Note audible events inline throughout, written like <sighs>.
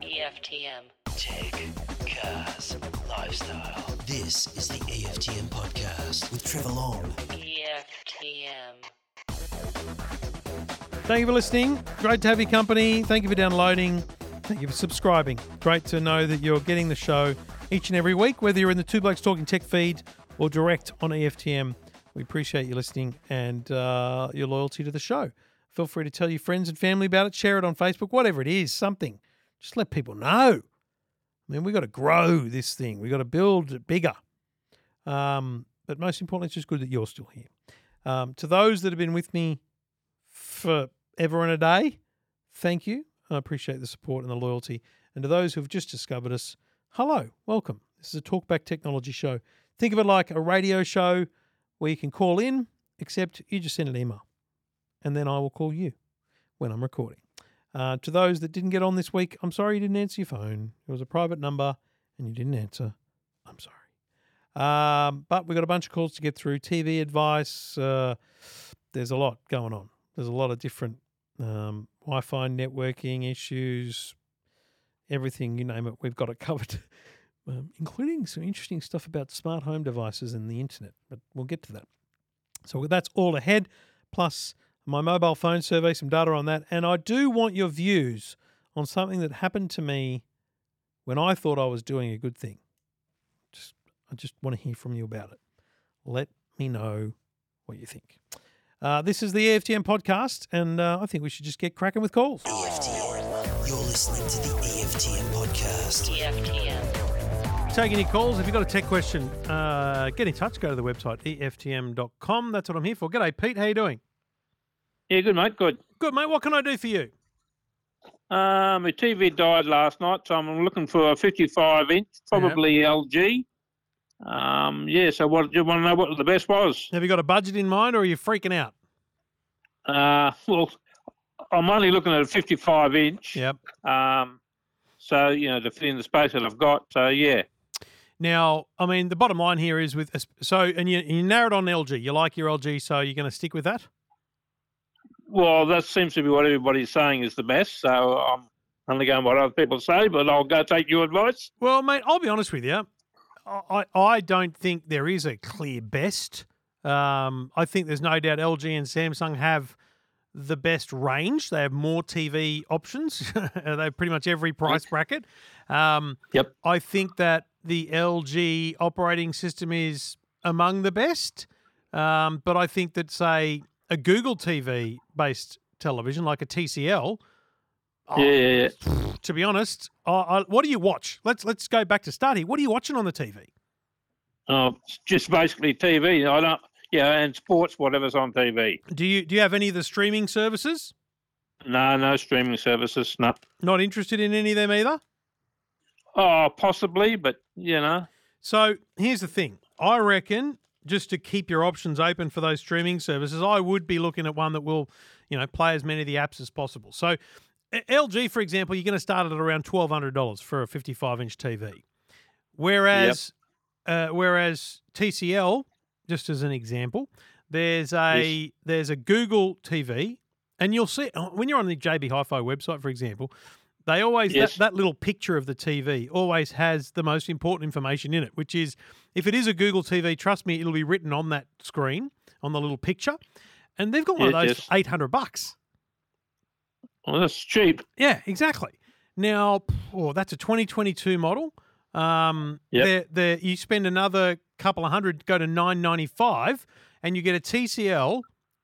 EFTM. Tech, cars, lifestyle. This is the EFTM podcast with Trevor Long. EFTM. Thank you for listening. Great to have your company. Thank you for downloading. Thank you for subscribing. Great to know that you're getting the show each and every week, whether you're in the Two Blokes Talking Tech feed or direct on EFTM. We appreciate you listening and uh, your loyalty to the show. Feel free to tell your friends and family about it, share it on Facebook, whatever it is, something. Just let people know. I mean, we've got to grow this thing. we've got to build it bigger. Um, but most importantly, it's just good that you're still here. Um, to those that have been with me forever and a day, thank you. I appreciate the support and the loyalty. And to those who have just discovered us, hello, welcome. This is a Talkback Technology show. Think of it like a radio show where you can call in, except you just send an email, and then I will call you when I'm recording. Uh, to those that didn't get on this week, I'm sorry you didn't answer your phone. It was a private number and you didn't answer. I'm sorry. Um, but we've got a bunch of calls to get through. TV advice. Uh, there's a lot going on. There's a lot of different um, Wi Fi networking issues, everything, you name it, we've got it <laughs> covered, um, including some interesting stuff about smart home devices and the internet. But we'll get to that. So that's all ahead, plus my mobile phone survey, some data on that. And I do want your views on something that happened to me when I thought I was doing a good thing. Just, I just want to hear from you about it. Let me know what you think. Uh, this is the EFTM podcast, and uh, I think we should just get cracking with calls. EFTM. You're listening to the EFTM podcast. EFTM. Taking your calls. If you've got a tech question, uh, get in touch. Go to the website, EFTM.com. That's what I'm here for. G'day, Pete. How you doing? Yeah, good mate, good. Good, mate. What can I do for you? Um, my TV died last night, so I'm looking for a 55 inch, probably LG. Um, yeah, so what do you want to know what the best was? Have you got a budget in mind, or are you freaking out? Uh, well, I'm only looking at a 55 inch. Yep. Um, so you know to fit in the space that I've got. So yeah, Now, I mean, the bottom line here is with so, and you, you narrowed on LG. You like your LG, so you're going to stick with that. Well, that seems to be what everybody's saying is the best. So I'm only going what other people say, but I'll go take your advice. Well, mate, I'll be honest with you. I, I don't think there is a clear best. Um, I think there's no doubt LG and Samsung have the best range. They have more TV options. <laughs> they have pretty much every price bracket. Um, Yep. I think that the LG operating system is among the best. Um, but I think that, say, a Google TV based television like a TCL, oh, Yeah, <sighs> to be honest, I, I, what do you watch? Let's let's go back to start here. What are you watching on the TV? Oh, just basically TV. I don't. Yeah, and sports, whatever's on TV. Do you do you have any of the streaming services? No, no streaming services. No. Not interested in any of them either. Oh, possibly, but you know. So here's the thing. I reckon just to keep your options open for those streaming services, I would be looking at one that will, you know, play as many of the apps as possible. So LG, for example, you're going to start at around twelve hundred dollars for a 55 inch TV, whereas uh, whereas TCL, just as an example, there's a there's a Google TV, and you'll see uh, when you're on the JB Hi-Fi website, for example. They always Yes. that, that little picture of the TV always has the most important information in it, which is if it is a Google TV, trust me, it'll be written on that screen on the little picture, and they've got one of those yes. for eight hundred bucks. Well, that's cheap. Yeah, exactly. Now, oh, that's a 2022 model. Um, Yep. they're, they're, you spend another couple of hundred, go to 995, and you get a TCL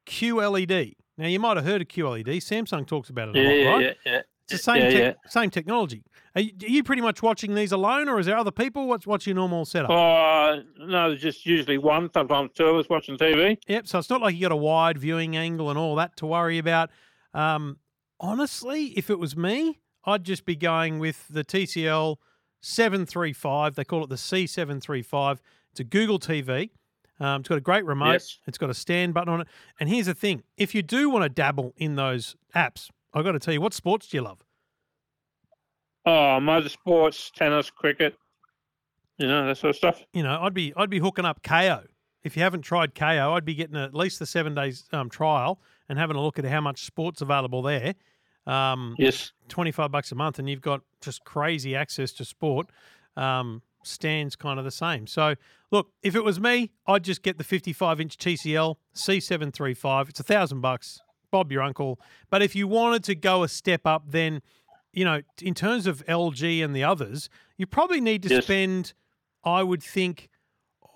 QLED. Now, you might have heard of QLED. Samsung talks about it a Yeah, lot, right? yeah, yeah. It's the same, yeah, tech- yeah. same technology. Are you, are you pretty much watching these alone, or is there other people? What's, what's your normal setup? Oh, no, there's just usually one, sometimes two of us watching TV. Yep. So it's not like you got a wide viewing angle and all that to worry about. Um, honestly, if it was me, I'd just be going with the TCL 735. They call it the C735. It's a Google TV. Um, it's got a great remote. Yes. It's got a Stan button on it. And here's the thing: if you do want to dabble in those apps, I've got to tell you, what sports do you love? Oh, motorsports, tennis, cricket, you know, that sort of stuff. you know, I'd be I'd be hooking up Kayo. If you haven't tried Kayo, I'd be getting at least the seven days um, trial and having a look at how much sports available there. um, Yes. 25 bucks a month and you've got just crazy access to sport, um, Stan's kind of the same. So, look, if it was me, I'd just get the 55 inch TCL C735. It's a thousand bucks. Bob your uncle. But if you wanted to go a step up, then, you know, in terms of LG and the others, you probably need to Yes. spend, I would think,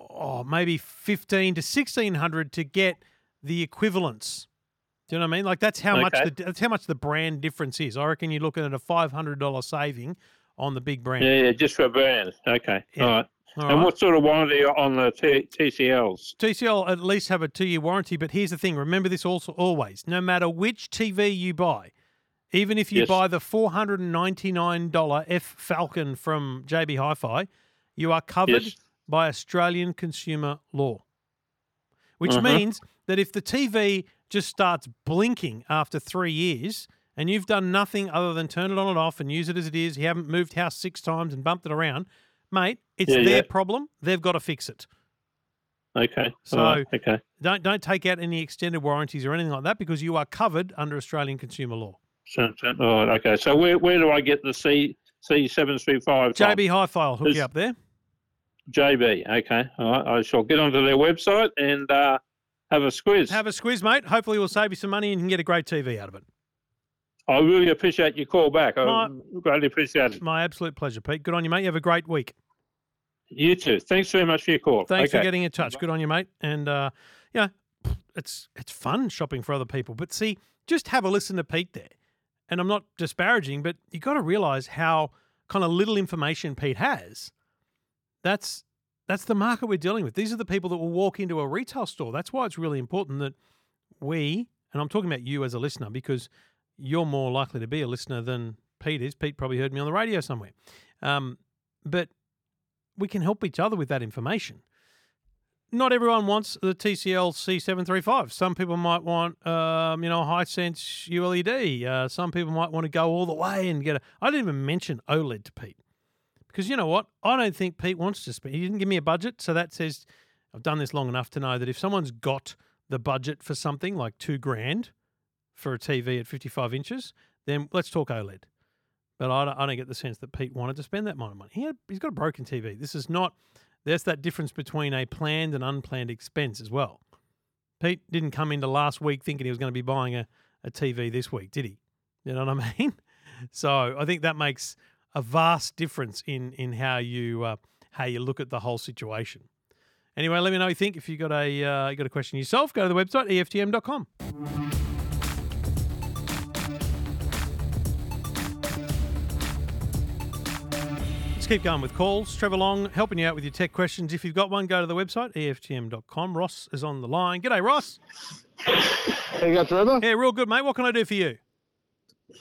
oh, maybe 15 to 1600 to get the equivalence. Do you know what I mean? Like that's how much the that's how much the brand difference is. I reckon you're looking at a five hundred dollar saving on the big brand. Yeah, yeah, just for a brand. Okay. Yeah. All right. All and right? what sort of warranty on the T- TCLs? TCL at least have a two year warranty, but here's the thing: remember this also always. No matter which TV you buy, even if you Yes. buy the four hundred and ninety nine dollar F Falcon from JB Hi-Fi, you are covered Yes. by Australian consumer law, which Mhm. means that if the TV just starts blinking after three years and you've done nothing other than turn it on and off and use it as it is, you haven't moved house six times and bumped it around, mate, it's Yeah, their yeah. problem. They've got to fix it. Okay. So- right. Okay. Don't don't take out any extended warranties or anything like that because you are covered under Australian consumer law. So, so, all right. Okay. So where, where do I get the C C seven three five? JB Hi-Fi will hook you up there. JB. Okay. All right. I shall get onto their website and uh, have a squiz. Have a squiz, mate. Hopefully, we'll save you some money and you can get a great TV out of it. I really appreciate your call back. I My- greatly appreciate it. My absolute pleasure, Pete. Good on you, mate. You have a great week. You too. Thanks very much for your call. Thanks okay. for getting in touch. Good on you, mate. And uh, yeah, it's it's fun shopping for other people. But see, just have a listen to Pete there. And I'm not disparaging, but you got to realize how kind of little information Pete has. That's that's the market we're dealing with. These are the people that will walk into a retail store. That's why it's really important that we, and I'm talking about you as a listener, because you're more likely to be a listener than Pete is. Pete probably heard me on the radio somewhere. Um, but we can help each other with that information. Not everyone wants the TCL C735. Some people might want, um, you know, a Hisense ULED. Uh, some people might want to go all the way and get a. I didn't even mention OLED to Pete because you know what? I don't think Pete wants to spend. He didn't give me a budget, so that says I've done this long enough to know that if someone's got the budget for something like two grand for a TV at 55 inches, then let's talk OLED. But I don't, I don't get the sense that Pete wanted to spend that amount of money. He had, he's got a broken TV. This is not. There's that difference between a planned and unplanned expense as well. Pete didn't come into last week thinking he was going to be buying a, a TV this week, did he? You know what I mean? <laughs> So I think that makes a vast difference in in how you uh, how you look at the whole situation. Anyway, let me know what you think. If you got a uh, you got a question yourself, go to the website eftm.com. keep going with calls. Trevor Long helping you out with your tech questions. If you've got one, go to the website eftm.com. Ross is on the line. G'day, Ross. How you go, Trevor? Yeah, real good, mate. What can I do for you?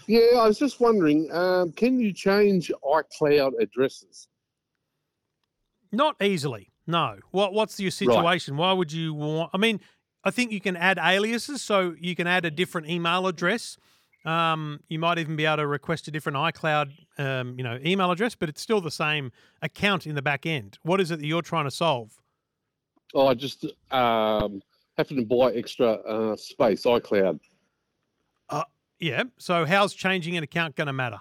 Yeah, I was just wondering, um, can you change iCloud addresses? Not easily. No. What What's your situation? Why would you want? I mean, I think you can add aliases, so you can add a different email address. Um, you might even be able to request a different iCloud, um, you know, email address, but it's still the same account in the back end. What is it that you're trying to solve? Oh, I just um, having to buy extra uh, space, iCloud. Yeah. So how's changing an account going to matter?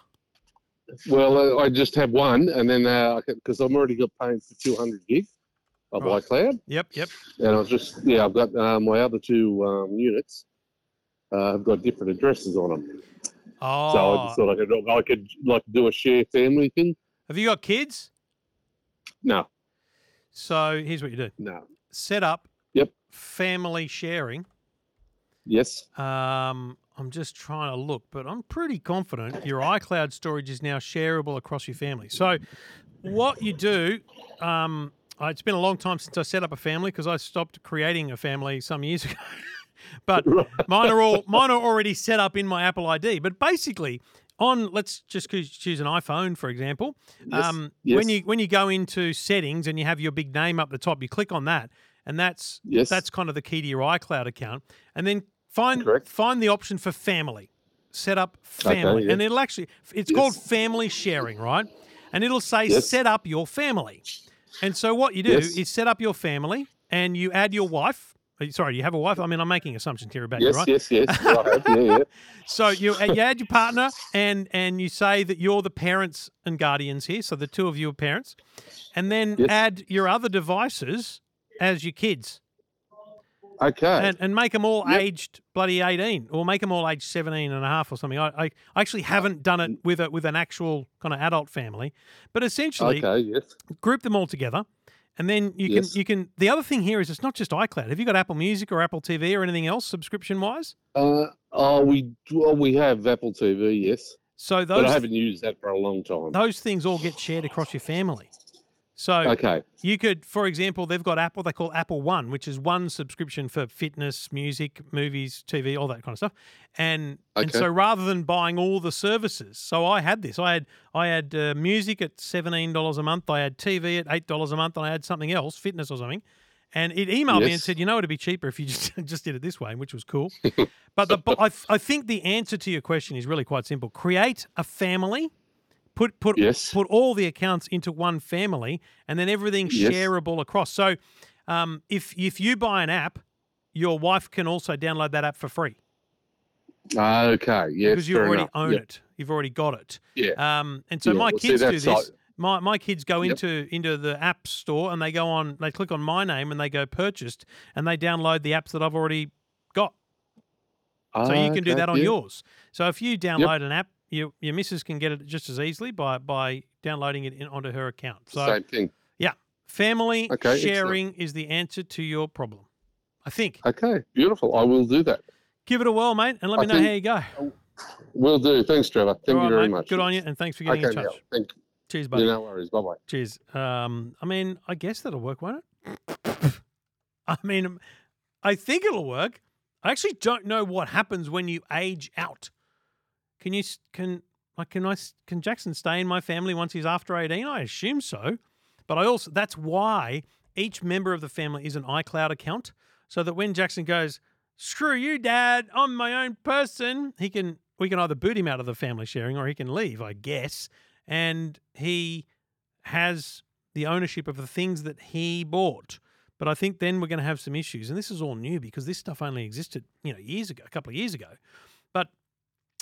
Well, uh, I just have one, and then because I'm already got paying for 200 gig of Right. iCloud, Yep. Yep. and I was just yeah, I've got uh, my other two um, units. Uh, I've got different addresses on them, Oh. so I just thought I could I could like do a share family thing. have you got kids? No, So here's what you do: no, set up. Yep. Family sharing. yes, Um, I'm just trying to look, but I'm pretty confident your iCloud storage is now shareable across your family. So, what you do, um, uh, it's been a long time since I set up a family because I stopped creating a family some years <laughs> ago. But <laughs> mine are all mine are already set up in my Apple ID. But basically, on let's just choose an iPhone for example. Yes, Um, yes. When you when you go into settings and you have your big name up the top, you click on that, and that's yes, that's kind of the key to your iCloud account. And then find Correct. find the option for family. Set up family. yeah. And it'll actually it's called family sharing, right? And it'll say set up your family. And so what you do is set up your family and you add your wife Uh, Sorry, you have a wife. I mean, I'm making assumptions here about you, right? yes, yes. Have. Yeah, yeah. <laughs> So you uh, you add your partner, and and you say that you're the parents and guardians here. So the two of you are parents, and then Yes. add your other devices as your kids, Okay. and and make them all Yep. aged bloody 18, or make them all aged 17 and a half or something. I I, I actually haven't done it with a with an actual kind of adult family, but essentially okay. Yes. group them all together. And then you Yes. can you can the other thing here is it's not just iCloud. Have you got Apple Music or Apple TV or anything else subscription wise? Uh, oh, we well, we have Apple TV. Yes, So those but I haven't used that for a long time. those things all get shared across your family. So Okay. you could, for example, they've got Apple. They call Apple One, which is one subscription for fitness, music, movies, TV, all that kind of stuff. And and so rather than buying all the services, so I had this. I had I had uh, music at seventeen dollars a month. I had TV at eight dollars a month, and I had something else, fitness or something. And it emailed me and said, you know, it'd be cheaper if you <laughs> just just did it this way, which was cool. <laughs> but the I, I think the answer to your question is really quite simple. Create a family. Put put Yes. put all the accounts into one family, and then everything's Yes. shareable across. So, um, if if you buy an app, your wife can also download that app for free Okay. Yes. because you already enough. own yeah. it. You've already got it. Yeah. Um, and so Yeah, my well, see, kids do this. like- My my kids go Yep. into into the app store and they go on. They click on my name and they go purchased and they download the apps that I've already got. So you can do that on yeah. yours. So if you download an app, your your missus can get it just as easily by by downloading it in, onto her account. So Same thing. Yeah, family Okay, excellent. sharing is the answer to your problem. I think. Okay. Beautiful. I will do that. Give it a whirl, mate, and let me I know how you go. Will do. Thanks, Trevor. Thank All you very mate. much. Good on you, and thanks for getting Okay. in Now, touch. thank Cheers, you. buddy. No worries. Bye bye. Cheers. Um, I mean, I guess that'll work, won't it? <laughs> I mean, I think it'll work. I actually don't know what happens when you age out. Can you can like can I can Jackson stay in my family once he's after eighteen? I assume so, but I also that's why each member of the family is an iCloud account, so that when Jackson goes, "Screw you, Dad, I'm my own person," he can we can either boot him out of the family sharing or he can leave, I guess, and he has the ownership of the things that he bought. But I think then we're going to have some issues, and this is all new because this stuff only existed, you know, years ago, a couple of years ago.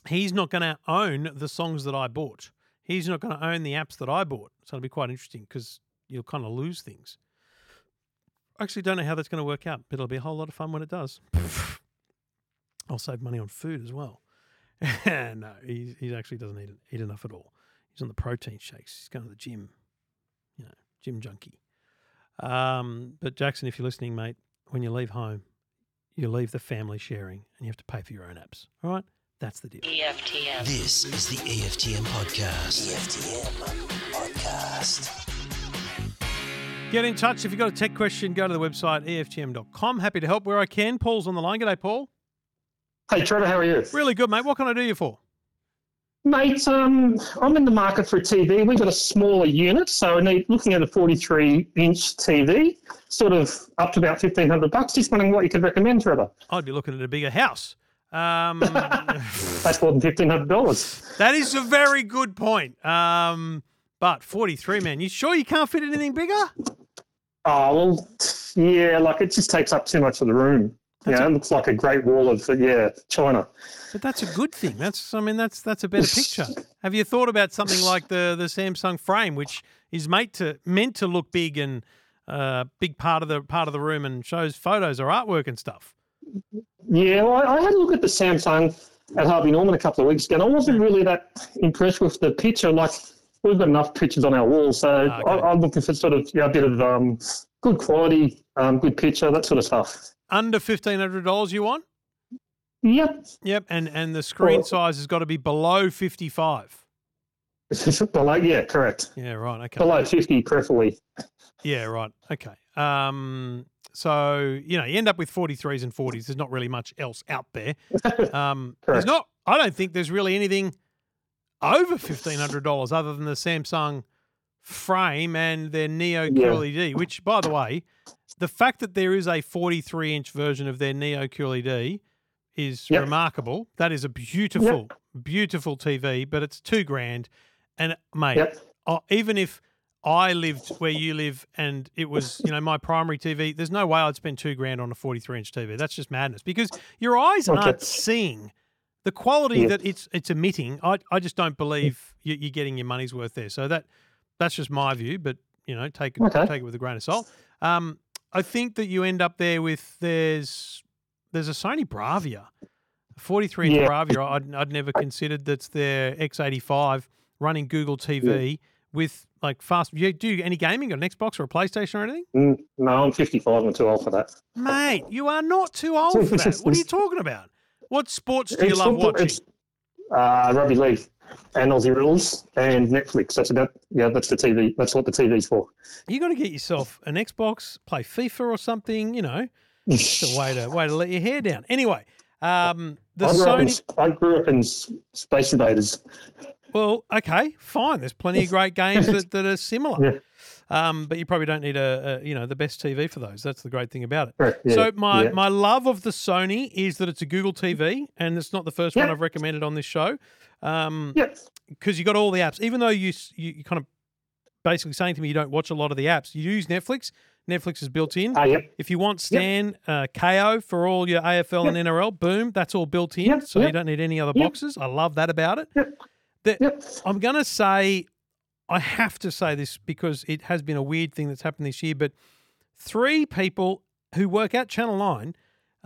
He's not going to own the songs that I bought. He's not going to own the apps that I bought. So it'll be quite interesting because you'll kind of lose things. I actually don't know how that's going to work out, but it'll be a whole lot of fun when it does. <laughs> I'll save money on food as well. <laughs> no, he, he actually doesn't eat, eat enough at all. He's on the protein shakes. He's going to the gym, you know, gym junkie. Um, but Jackson, if you're listening, mate, when you leave home, you leave the family sharing and you have to pay for your own apps. All right? That's the deal. EFTM. This is the EFTM podcast. EFTM podcast. Get in touch. If you've got a tech question, go to the website EFTM.com. Happy to help where I can. Paul's on the line. G'day, Paul. Hey Trevor, how are you? Really good, mate. What can I do you for? Mate, um, I'm in the market for a TV. We've got a smaller unit, so I need looking at a 43 inch TV, sort of up to about 1500 bucks. Just wondering what you could recommend, Trevor. I'd be looking at a bigger house. Um, <laughs> That's more than $1,500. that is a very good point. Um, but 43, man, you sure you can't fit anything bigger? Oh, well, yeah, like it just takes up too much of the room. That's yeah, a- it looks like a great wall of, yeah, China. But that's a good thing. That's I mean that's that's a better picture. Have you thought about something like the the Samsung frame, which is made to meant to look big and uh, big part of the part of the room and shows photos or artwork and stuff? Yeah, well, I, had a look at the Samsung at Harvey Norman a couple of weeks ago, and I wasn't really that impressed with the picture. Like, we've got enough pictures on our wall, so Ah, okay. I, I'm looking for sort of yeah, a bit of um, good quality, um, good picture, that sort of stuff. Under fifteen hundred dollars, you want? Yep. Yep, and and the screen Well- size has got to be below fifty five. <laughs> below, yeah, correct. Yeah, right. Okay. Below 50, preferably. Yeah, right. Okay. Um, so you know, you end up with forty threes and forties. There's not really much else out there. <laughs> Um, there's not. I don't think there's really anything over fifteen hundred dollars other than the Samsung frame and their Neo Yeah. QLED. Which, by the way, the fact that there is a forty-three inch version of their Neo QLED is Yep. remarkable. That is a beautiful, beautiful TV, but it's two grand. And mate, Yep. oh, even if I lived where you live, and it was you know my primary TV. There's no way I'd spend two grand on a 43 inch TV. That's just madness because your eyes Okay. aren't seeing the quality Yeah. that it's it's emitting. I I just don't believe you, you're getting your money's worth there. So that that's just my view, but you know take it Okay. take it with a grain of salt. Um, I think that you end up there with there's there's a Sony Bravia, 43 inch Yeah. Bravia. I'd, I'd never considered that's their X85 running Google TV with like fast. You do any gaming on an Xbox or a PlayStation or anything? Mm, No, I'm 55. I'm too old for that. Mate, you are not too old for that. What are you talking about? What sports do you It's love football- watching? Uh, rugby league and Aussie rules and Netflix. That's about yeah. That's the TV. That's what the TV's for. You got to get yourself an Xbox, play FIFA or something. You know, it's a way to <laughs> way to let your hair down. Anyway, um, the I up in, Sony. I grew up in Space Invaders. Well, okay, fine. There's plenty of great games that, <laughs> that are similar. Yeah. Um, but you probably don't need a, a you know the best TV for those. That's the great thing about it. Correct, yeah, so my yeah. my love of the Sony is that it's a Google TV, and it's not the first one I've recommended on this show. Um, Yeah. because you got all the apps. Even though you, you you kind of basically saying to me you don't watch a lot of the apps, you use Netflix. Netflix is built in. Ah, yep. If you want Stan uh, Kayo for all your AFL and NRL, boom, that's all built in. Yep, So you don't need any other Yep. boxes. I love that about it. The- Yep. I'm going to say, I have to say this because it has been a weird thing that's happened this year, but three people who work at Channel 9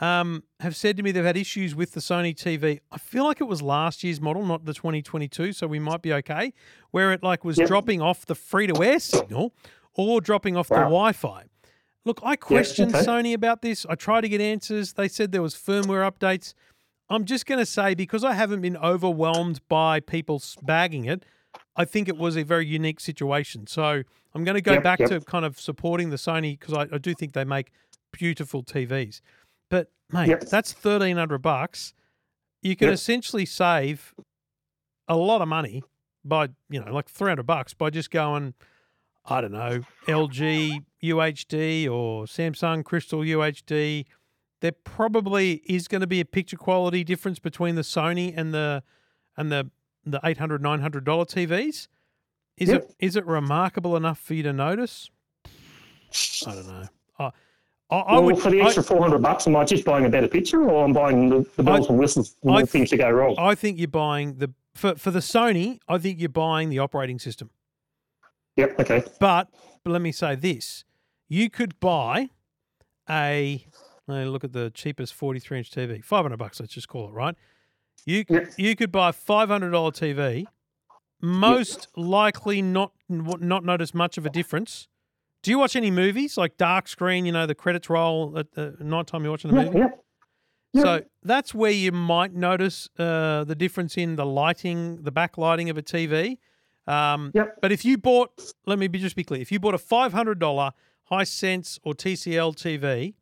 um, have said to me they've had issues with the Sony TV. I feel like it was last year's model, not the 2022, so we might be okay, where it like was Yep. dropping off the free to air signal or dropping off the Wi Fi. Look, I questioned okay. Sony about this. I tried to get answers. They said there was firmware updates. I'm just going to say because I haven't been overwhelmed by people bagging it, I think it was a very unique situation. So I'm going to go Yep, back yep. to kind of supporting the Sony because I, I do think they make beautiful TVs. But mate, Yep. that's thirteen hundred bucks. You can essentially save a lot of money by you know like three hundred bucks by just going. I don't know, LG UHD or Samsung Crystal UHD. There probably is going to be a picture quality difference between the Sony and the and the the 800 900 dollar TVs. Is Yep. it is it remarkable enough for you to notice? I don't know. I, I, I well, would for the I- extra 400 bucks, am I just buying a better picture or I'm buying the, the bells and whistles more th- things to go wrong? I think you're buying the for for the Sony. I think you're buying the operating system. Yep. Okay. But, but let me say this: you could buy a. look at the cheapest 43 inch TV, 500 bucks. Let's just call it right. You Yep. you could buy a 500 dollar TV. Most likely not not notice much of a difference. Do you watch any movies like dark screen? You know the credits roll at the night time you're watching a movie. So that's where you might notice uh, the difference in the lighting, the backlighting of a TV. Um, Yep. But if you bought, let me be just be clear, if you bought a five hundred dollar Hisense or TCL TV,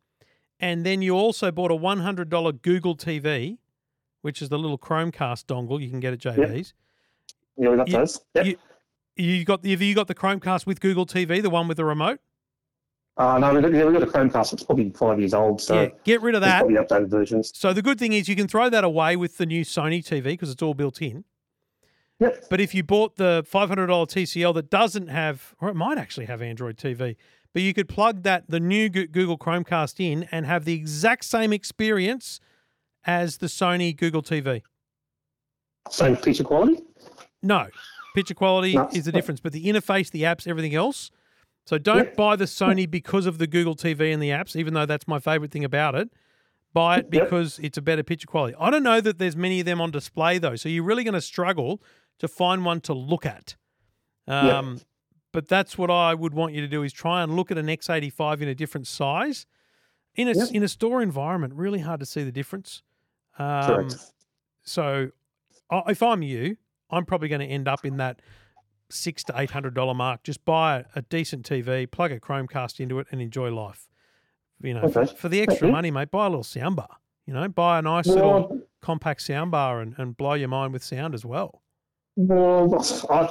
and then you also bought a one hundred dollar Google TV, which is the little Chromecast dongle you can get at JB's. Yeah, we got You- those. Yep. you- You got the have you got the Chromecast with Google TV, the one with the remote? uh, no, we got, yeah, we got a Chromecast. It's probably five years old, so yeah, get rid of that. probably updated versions. So the good thing is you can throw that away with the new Sony TV because it's all built in. Yep. But if you bought the $500 TCL that doesn't have, or it might actually have Android TV, but you could plug that the new Goo- Google Chromecast in and have the exact same experience as the Sony Google TV. Same picture quality. No, picture quality No. is the difference, but the interface, the apps, everything else. So don't Yep. buy the Sony because of the Google TV and the apps, even though that's my favorite thing about it. Buy it Yep. because it's a better picture quality. I don't know that there's many of them on display though, so you're really going to struggle to find one to look at. Um, But that's what I would want you to do is try and look at an X85 in a different size. In a Yep. in a store environment, really hard to see the difference. Um, Correct. so, I- if I'm you, I'm probably going to end up in that six to eight hundred dollar mark. Just buy a, decent TV, plug a Chromecast into it, and enjoy life. You know, for, Okay. for the extra money, mate, buy a little soundbar. You know, buy a nice little Well, compact soundbar and, and blow your mind with sound as well. well, I,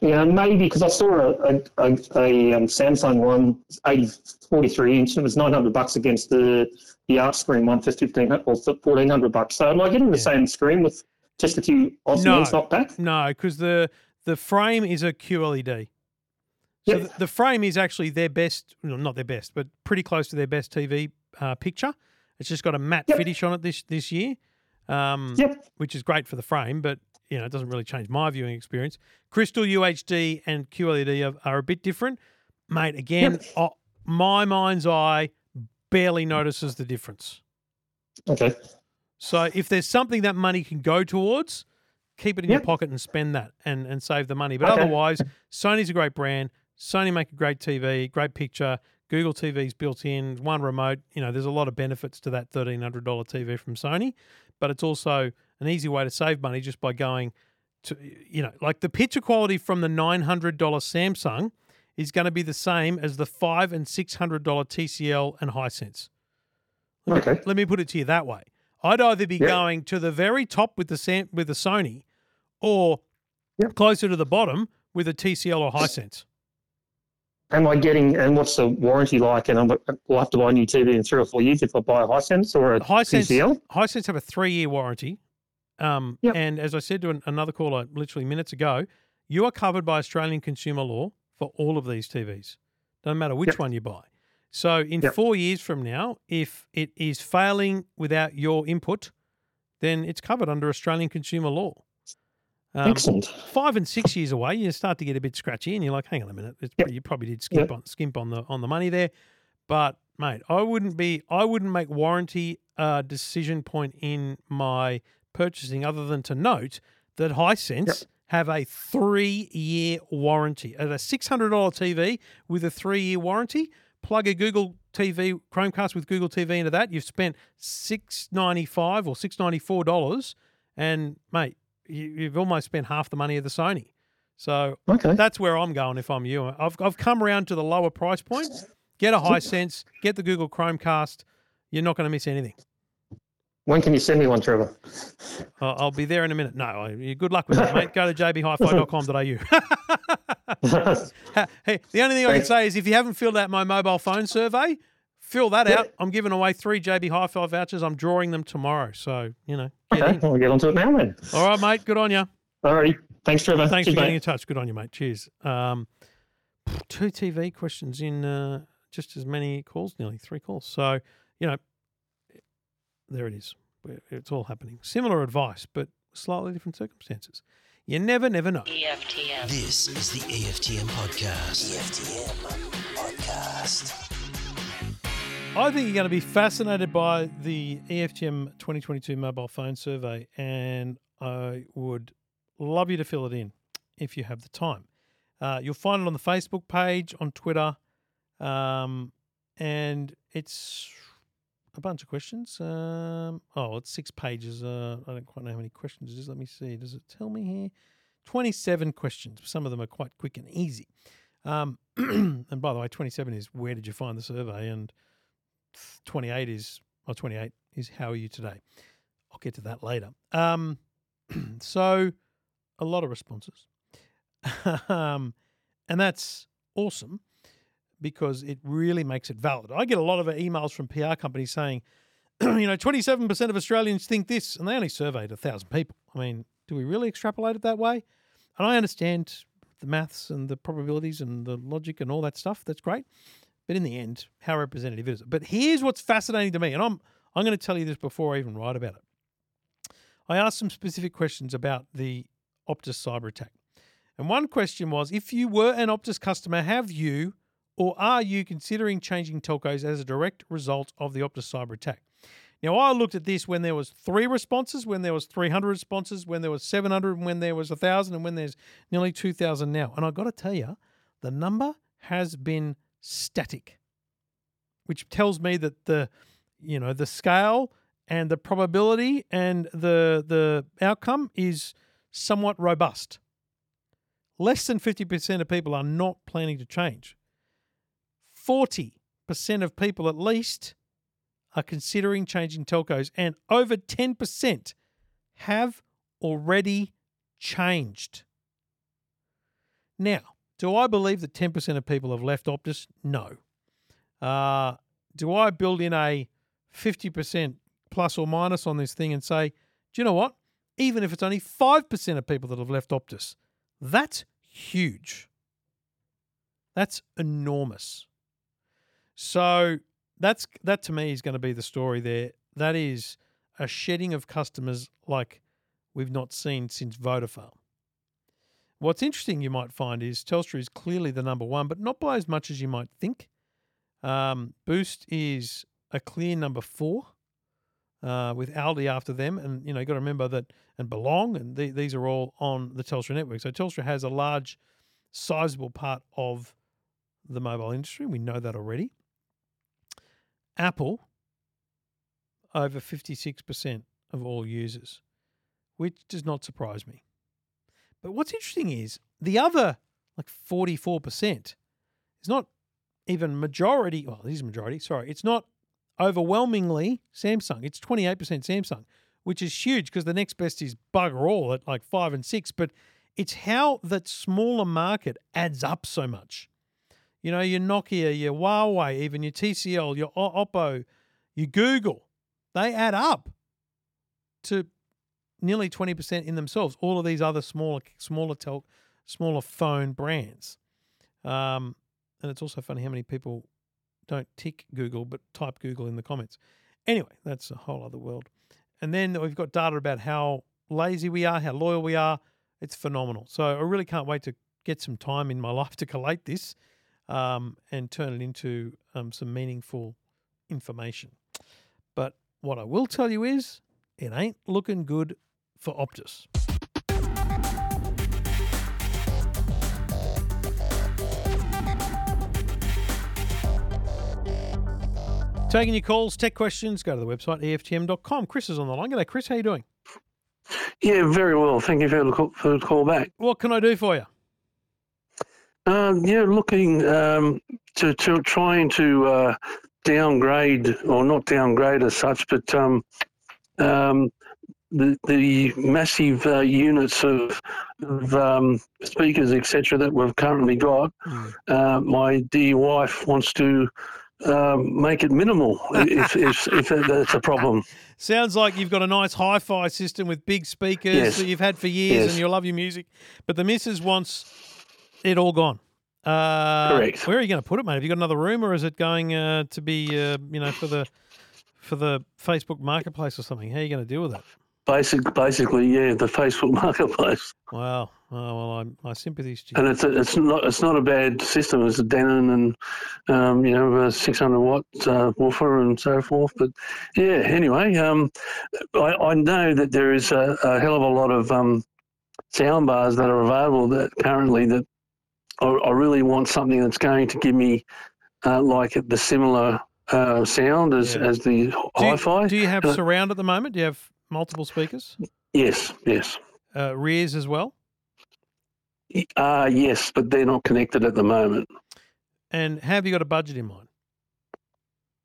yeah, maybe because I saw a, a, a, a um, Samsung one, 80, 43 inch, and it was 900 bucks against the the art screen one for 15 or 1400 bucks. So am I getting the Yeah. same screen with just a few Aussie No. knocked back? No, because the the frame is a QLED. So Yep. the, the frame is actually their best, well, not their best, but pretty close to their best TV uh, picture. It's just got a matte Yep. finish on it this this year, um, Yep. which is great for the frame, but you know it doesn't really change my viewing experience. Crystal UHD and QLED are, are a bit different, mate. Again, Yep. oh, my mind's eye barely notices the difference. Okay. So if there's something that money can go towards, keep it in your pocket and spend that and, and save the money. But Okay. otherwise, Sony's a great brand. Sony make a great TV, great picture. Google TV's built in, one remote. You know, there's a lot of benefits to that thirteen hundred dollar TV from Sony, but it's also an easy way to save money just by going to you know, like the picture quality from the nine hundred dollar Samsung is going to be the same as the five and six hundred dollar TCL and Hisense. Let me, Okay. let me put it to you that way. I'd either be Yeah. going to the very top with the Sam, with the Sony, or Yep. closer to the bottom with a TCL or Hisense. Am I getting, and what's the warranty like? And I'm, will have to buy a new TV in three or four years if I buy a Hisense or a Hisense, TCL? Hisense have a three year warranty. Um, Yep. And as I said to an, another caller literally minutes ago, you are covered by Australian consumer law for all of these TVs. Doesn't matter which Yep. one you buy. So in Yep. four years from now, if it is failing without your input, then it's covered under Australian consumer law. Um, Excellent. five and six years away, you start to get a bit scratchy, and you're like, "Hang on a minute, it's, Yep. you probably did skimp on skimp on the on the money there." But mate, I wouldn't be, I wouldn't make warranty a decision point in my purchasing, other than to note that Hisense have a three year warranty at a six hundred dollar TV with a three year warranty. Plug a Google TV Chromecast with Google TV into that, you've spent 695 or six ninety four dollars, and mate, you, you've almost spent half the money of the Sony. So Okay. that's where I'm going if I'm you. I've, I've come around to the lower price point. Get a Hisense, get the Google Chromecast. You're not going to miss anything. When can you send me one, Trevor? I'll, I'll be there in a minute. No, I- good luck with that, mate. Go to jbhifi.com.au. hey, the only thing I can say is if you haven't filled out my mobile phone survey, fill that out. I'm giving away three JB Hi-Fi vouchers. I'm drawing them tomorrow. So, you know, get Okay, in. I'll get onto it now then. All right, mate. Good on you. Alrighty. Thanks, Trevor. Thanks Cheers, for getting mate. in touch. Good on you, mate. Cheers. Um, two TV questions in uh, just as many calls, nearly three calls. So, you know, there it is. It's all happening. Similar advice, but slightly different circumstances. You never, never know. EFTM. This is the EFTM podcast. EFTM podcast. I think you're going to be fascinated by the EFTM 2022 mobile phone survey, and I would love you to fill it in if you have the time. Uh, you'll find it on the Facebook page, on Twitter, um, and it's a bunch of questions. Um, oh, it's six pages. Uh, I don't quite know how many questions it is. Let me see. Does it tell me here? 27 questions. Some of them are quite quick and easy. Um, <clears throat> and by the way, 27 is where did you find the survey? And 28 is, or 28 is how are you today? I'll get to that later. Um, <clears throat> so, a lot of responses. <laughs> um, and that's awesome because it really makes it valid. I get a lot of uh, emails from PR companies saying, <clears throat> you know, 27% of Australians think this, and they only surveyed a thousand people. I mean, do we really extrapolate it that way? And I understand the maths and the probabilities and the logic and all that stuff. That's great. But in the end, how representative is it? But here's what's fascinating to me, and I'm I'm going to tell you this before I even write about it. I asked some specific questions about the Optus cyber attack. And one question was if you were an Optus customer, have you or are you considering changing telcos as a direct result of the Optus cyber attack? Now, I looked at this when there was three responses, when there was 300 responses, when there was 700, and when there was 1,000, and when there's nearly 2,000 now. And i got to tell you, the number has been static, which tells me that the, you know, the scale and the probability and the the outcome is somewhat robust. Less than 50% of people are not planning to change. 40% of people at least are considering changing telcos, and over 10% have already changed. Now, do I believe that 10% of people have left Optus? No. Uh, do I build in a 50% plus or minus on this thing and say, do you know what? Even if it's only 5% of people that have left Optus, that's huge. That's enormous. So that's that to me is going to be the story there. That is a shedding of customers like we've not seen since Vodafone. What's interesting, you might find, is Telstra is clearly the number one, but not by as much as you might think. Um, Boost is a clear number four, uh, with Aldi after them, and you know you got to remember that, and Belong, and the, these are all on the Telstra network. So Telstra has a large, sizable part of the mobile industry. We know that already. Apple, over fifty six percent of all users, which does not surprise me. But what's interesting is the other, like 44%, is not even majority. Well, it is majority. Sorry. It's not overwhelmingly Samsung. It's 28% Samsung, which is huge because the next best is bugger all at like five and six. But it's how that smaller market adds up so much. You know, your Nokia, your Huawei, even your TCL, your Oppo, your Google, they add up to nearly 20% in themselves. All of these other smaller, smaller tel, smaller phone brands. Um, and it's also funny how many people don't tick Google but type Google in the comments. Anyway, that's a whole other world. And then we've got data about how lazy we are, how loyal we are. It's phenomenal. So I really can't wait to get some time in my <laughs> life to collate this um, and turn it into um, some meaningful information. But what I will tell you is it ain't looking good for Optus. Taking your calls, tech questions, go to the website EFTM.com. Chris is on the line. G'day, Chris. How you doing? Yeah, very well. Thank you for the call, for the call back. What can I do for you? Um, yeah, looking um, to, to trying to uh, downgrade, or not downgrade as such, but um, um, the the massive uh, units of, of um, speakers, etc., that we've currently got. Uh, my dear wife wants to um, make it minimal <laughs> if, if, if that's a problem. Sounds like you've got a nice hi-fi system with big speakers Yes. that you've had for years, Yes. and you love your music. But the missus wants it all gone. Uh, Correct. Where are you going to put it, mate? Have you got another room, or is it going uh, to be, uh, you know, for the for the Facebook Marketplace or something? How are you going to deal with that? Basic, basically, yeah, the Facebook <laughs> marketplace, Wow. Oh, well, I, my sympathies to you. and it's a, it's not it's not a bad system. It's a Denon and um, you know a 600 watt uh, woofer and so forth. But yeah, anyway, um, I, I know that there is a, a hell of a lot of um, sound bars that are available that currently that I, I really want something that's going to give me uh, like the similar uh, sound as, Yeah. as the Do hi-fi. do you have surround at the moment? Do you have multiple speakers? yes, yes. Uh, rears as well? Uh, yes, but they're not connected at the moment. And have you got a budget in mind?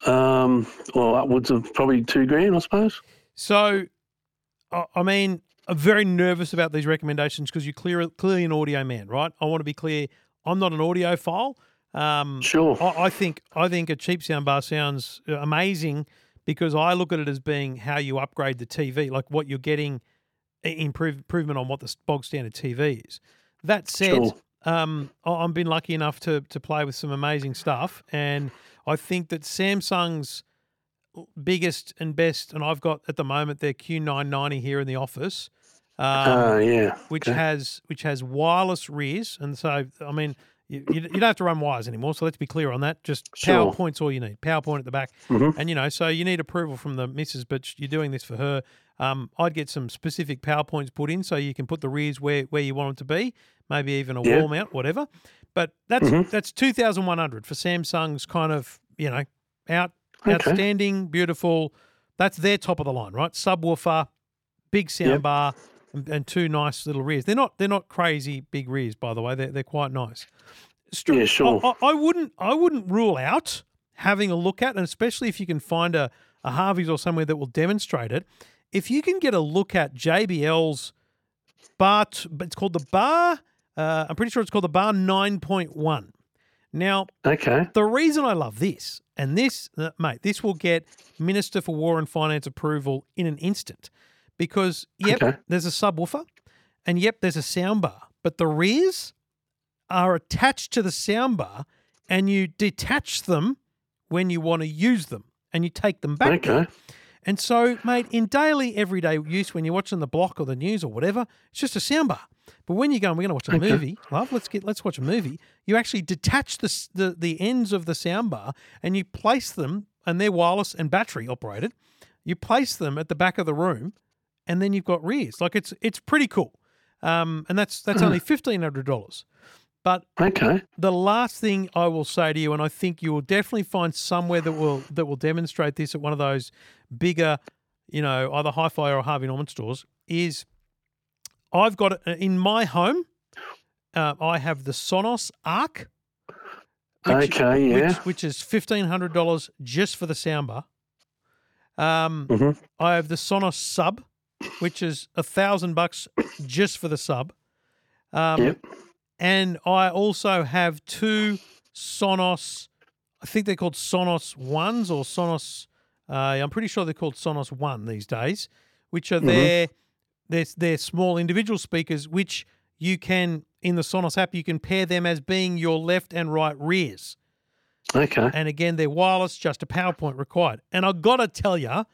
Um, well, upwards of probably two grand, I suppose. So, I I mean, I'm very nervous about these recommendations because you're clear, clearly an audio man, right? I want to be clear. I'm not an audiophile. Um, Sure. I, I think I think a cheap soundbar sounds uh, amazing because I look at it as being how you upgrade the TV, like what you're getting improve, improvement on what the bog standard TV is. That said, Sure. um, I've been lucky enough to to play with some amazing stuff, and I think that Samsung's biggest and best, and I've got at the moment their Q990 here in the office. Um, uh, yeah. which okay. has which has wireless rears, and so I mean you, you, don't have to run wires anymore. So let's be clear on that. Just Sure. PowerPoint's all you need. PowerPoint at the back, Mhm. and you know, so you need approval from the missus, but you're doing this for her. Um, I'd get some specific PowerPoints put in so you can put the rears where where you want them to be, maybe even a Yeah. wall mount, whatever. But that's Mhm. that's two thousand one hundred for Samsung's kind of you know out Okay. outstanding, beautiful. That's their top of the line, right? Subwoofer, big sound Yep. bar, and, and two nice little rears. They're not they're not crazy big rears, by the way. They're they're quite nice. Yeah, sure. I, I, I wouldn't I wouldn't rule out having a look at, and especially if you can find a a Harvey's or somewhere that will demonstrate it. If you can get a look at JBL's bar, t- but it's called the bar. Uh, I'm pretty sure it's called the bar 9.1. Now, Okay. the reason I love this, and this, uh, mate, this will get Minister for War and Finance approval in an instant because, yep, Okay. there's a subwoofer and yep, there's a soundbar, but the rears are attached to the soundbar and you detach them when you want to use them and you take them back. Okay. And so, mate, in daily, everyday use, when you're watching the block or the news or whatever, it's just a soundbar. But when you go, we're going to watch a Okay. movie, love, let's get, let's watch a movie. You actually detach the, the the ends of the soundbar and you place them, and they're wireless and battery operated. You place them at the back of the room, and then you've got rears. Like it's it's pretty cool. Um, and that's that's only fifteen hundred dollars. But Okay. the last thing I will say to you, and I think you will definitely find somewhere that will that will demonstrate this at one of those bigger, you know, either Hi-Fi or Harvey Norman stores, is I've got it uh, in my home. Uh, I have the Sonos Arc. which- Okay, yeah. Which, which is fifteen hundred dollars just for the soundbar. Um, Mhm. I have the Sonos Sub, which is a thousand bucks just for the sub. Um, Yep. And I also have two Sonos. I think they're called Sonos ones or Sonos. Uh, I'm pretty sure they're called Sonos One these days, which are their they're, they're small individual speakers, which you can in the Sonos app you can pair them as being your left and right rears. Okay. And again, they're wireless, just a PowerPoint required. And I've got to tell you,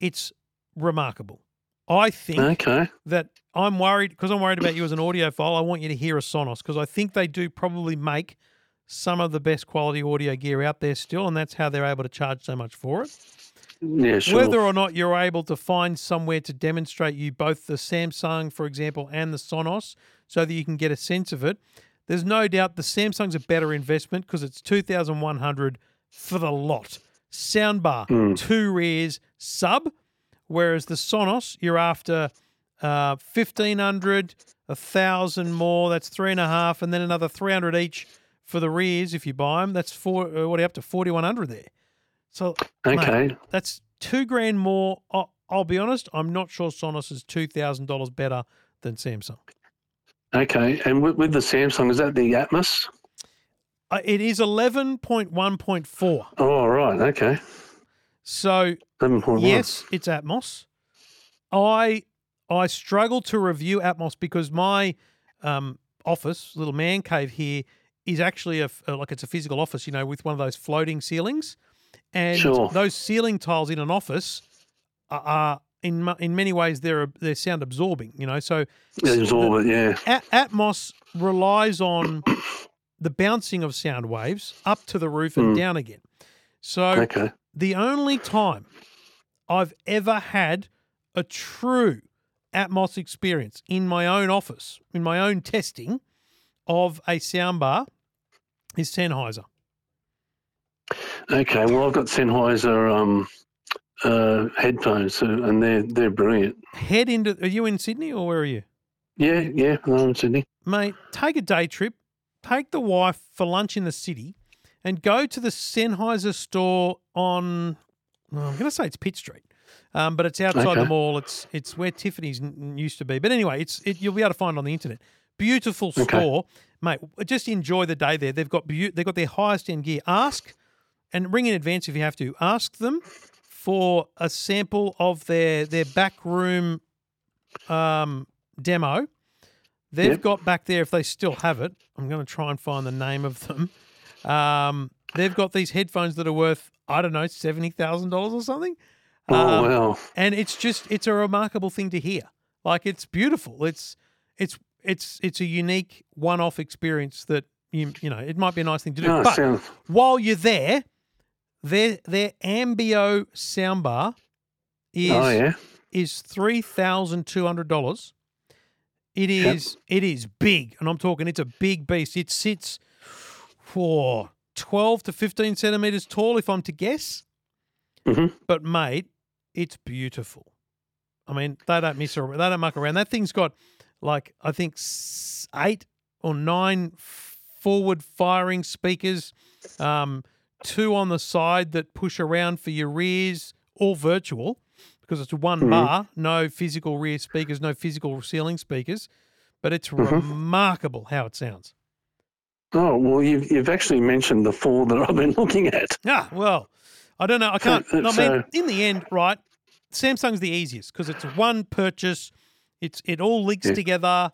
it's remarkable. I think Okay. that I'm worried because I'm worried about you as an audiophile. I want you to hear a Sonos because I think they do probably make some of the best quality audio gear out there still, and that's how they're able to charge so much for it. Yeah, sure. Whether or not you're able to find somewhere to demonstrate you both the Samsung, for example, and the Sonos, so that you can get a sense of it, there's no doubt the Samsung's a better investment because it's two thousand one hundred for the lot. Soundbar, Hmm. two rears, sub, whereas the Sonos you're after uh, fifteen hundred, a thousand more. That's three and a half, and then another three hundred each for the rears if you buy them. That's four. Uh, what are you up to? Forty one hundred there. So mate, okay. that's two grand more. I'll, I'll be honest, I'm not sure Sonos is two thousand dollars better than Samsung. Okay. And with, with the Samsung, is that the Atmos? Uh, it is eleven point one point four. Oh, right. Okay. So 11.1. yes, it's Atmos. I I struggle to review Atmos because my um, office, little man cave here, is actually a uh, like it's a physical office, you know, with one of those floating ceilings, and Sure. those ceiling tiles in an office are, are in in many ways they're they're sound absorbing, you know. So Absorb it, yeah. Atmos relies on the bouncing of sound waves up to the roof and Hmm. down again. So Okay. The only time I've ever had a true Atmos experience in my own office, in my own testing of a soundbar is Sennheiser. Okay. Well, I've got Sennheiser um, uh, headphones, and they're they're brilliant. Head into are you in Sydney or where are you? Yeah, yeah. I'm in Sydney. Mate, take a day trip, take the wife for lunch in the city, and go to the Sennheiser store on. well, I'm going to say it's Pitt Street, um, but it's outside the mall. It's it's where Tiffany's n- used to be. But anyway, it's it, you'll be able to find it on the internet. Beautiful Okay. store, mate. Just enjoy the day there. They've got beau- they've got their highest end gear. Ask and ring in advance if you have to. Ask them for a sample of their their back room um, demo. They've Yep. got back there if they still have it. I'm going to try and find the name of them. Um, they've got these headphones that are worth I don't know seventy thousand dollars or something. Oh Um, wow. and it's just it's a remarkable thing to hear. Like it's beautiful. It's it's it's it's a unique one-off experience that you you know it might be a nice thing to do. No, but sound, while you're there, their their Ambeo soundbar is oh yeah. is three thousand two hundred dollars. It is yep. it is big, and I'm talking it's a big beast. It sits for twelve to fifteen centimeters tall, if I'm to guess. Mhm. But mate, it's beautiful. I mean, they don't miss around. They don't muck around. That thing's got like I think eight or nine forward firing speakers, um, two on the side that push around for your rears, all virtual because it's one Mhm. bar, no physical rear speakers, no physical ceiling speakers. But it's Mhm. remarkable how it sounds. Oh well, you've you've actually mentioned the four that I've been <laughs> looking at. Yeah, well, I don't know. I can't. I mean, So- in the end, right? Samsung's the easiest because it's one purchase. It's it all links Yeah. together.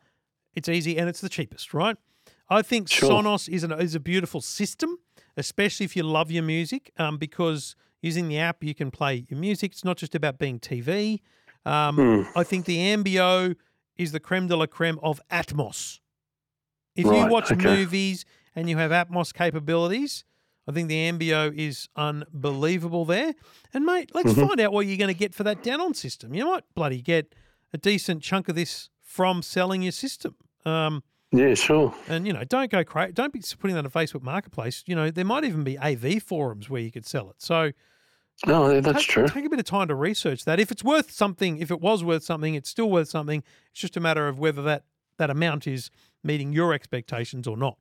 It's easy and it's the cheapest, right? I think Sure. Sonos is an is a beautiful system, especially if you love your music, um, because using the app you can play your music. It's not just about being TV. Um, Hmm. I think the Ambeo is the creme de la creme of Atmos. If you watch okay. movies and you have Atmos capabilities, I think the Ambeo is unbelievable there. And mate, let's Mhm. find out what you're going to get for that down-on system. You might bloody get a decent chunk of this from selling your system. Um, Yeah, sure. and you know, don't go crazy. Don't be putting that on Facebook Marketplace. You know, there might even be AV forums where you could sell it. So No, that's take, true. Take a bit of time to research that. If it's worth something, if it was worth something, it's still worth something. It's just a matter of whether that that amount is meeting your expectations or not.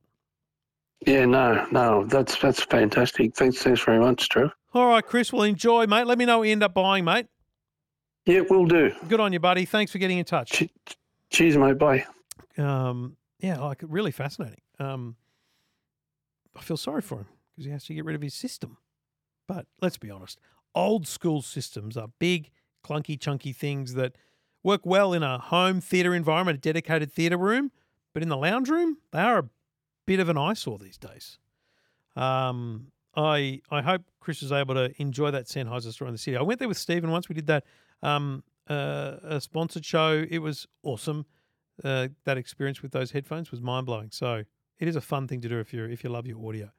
Yeah, no, no, that's that's fantastic. Thanks, thanks very much, Trev. All right, Chris. Well, enjoy, mate. Let me know what you end up buying, mate. Yeah, we'll do. Good on you, buddy. Thanks for getting in touch. Che- Cheers, mate. Bye. Um, yeah, like really fascinating. Um, I feel sorry for him because he has to get rid of his system. But let's be honest, old school systems are big, clunky, chunky things that work well in a home theatre environment, a dedicated theatre room, but in the lounge room, they are a bit of an eyesore these days. Um, I I hope Chris is able to enjoy that Sennheiser store in the city. I went there with Stephen once. We did that um, uh, a sponsored show. It was awesome uh, that experience with those headphones was mind blowing. So it is a fun thing to do if you if you love your audio.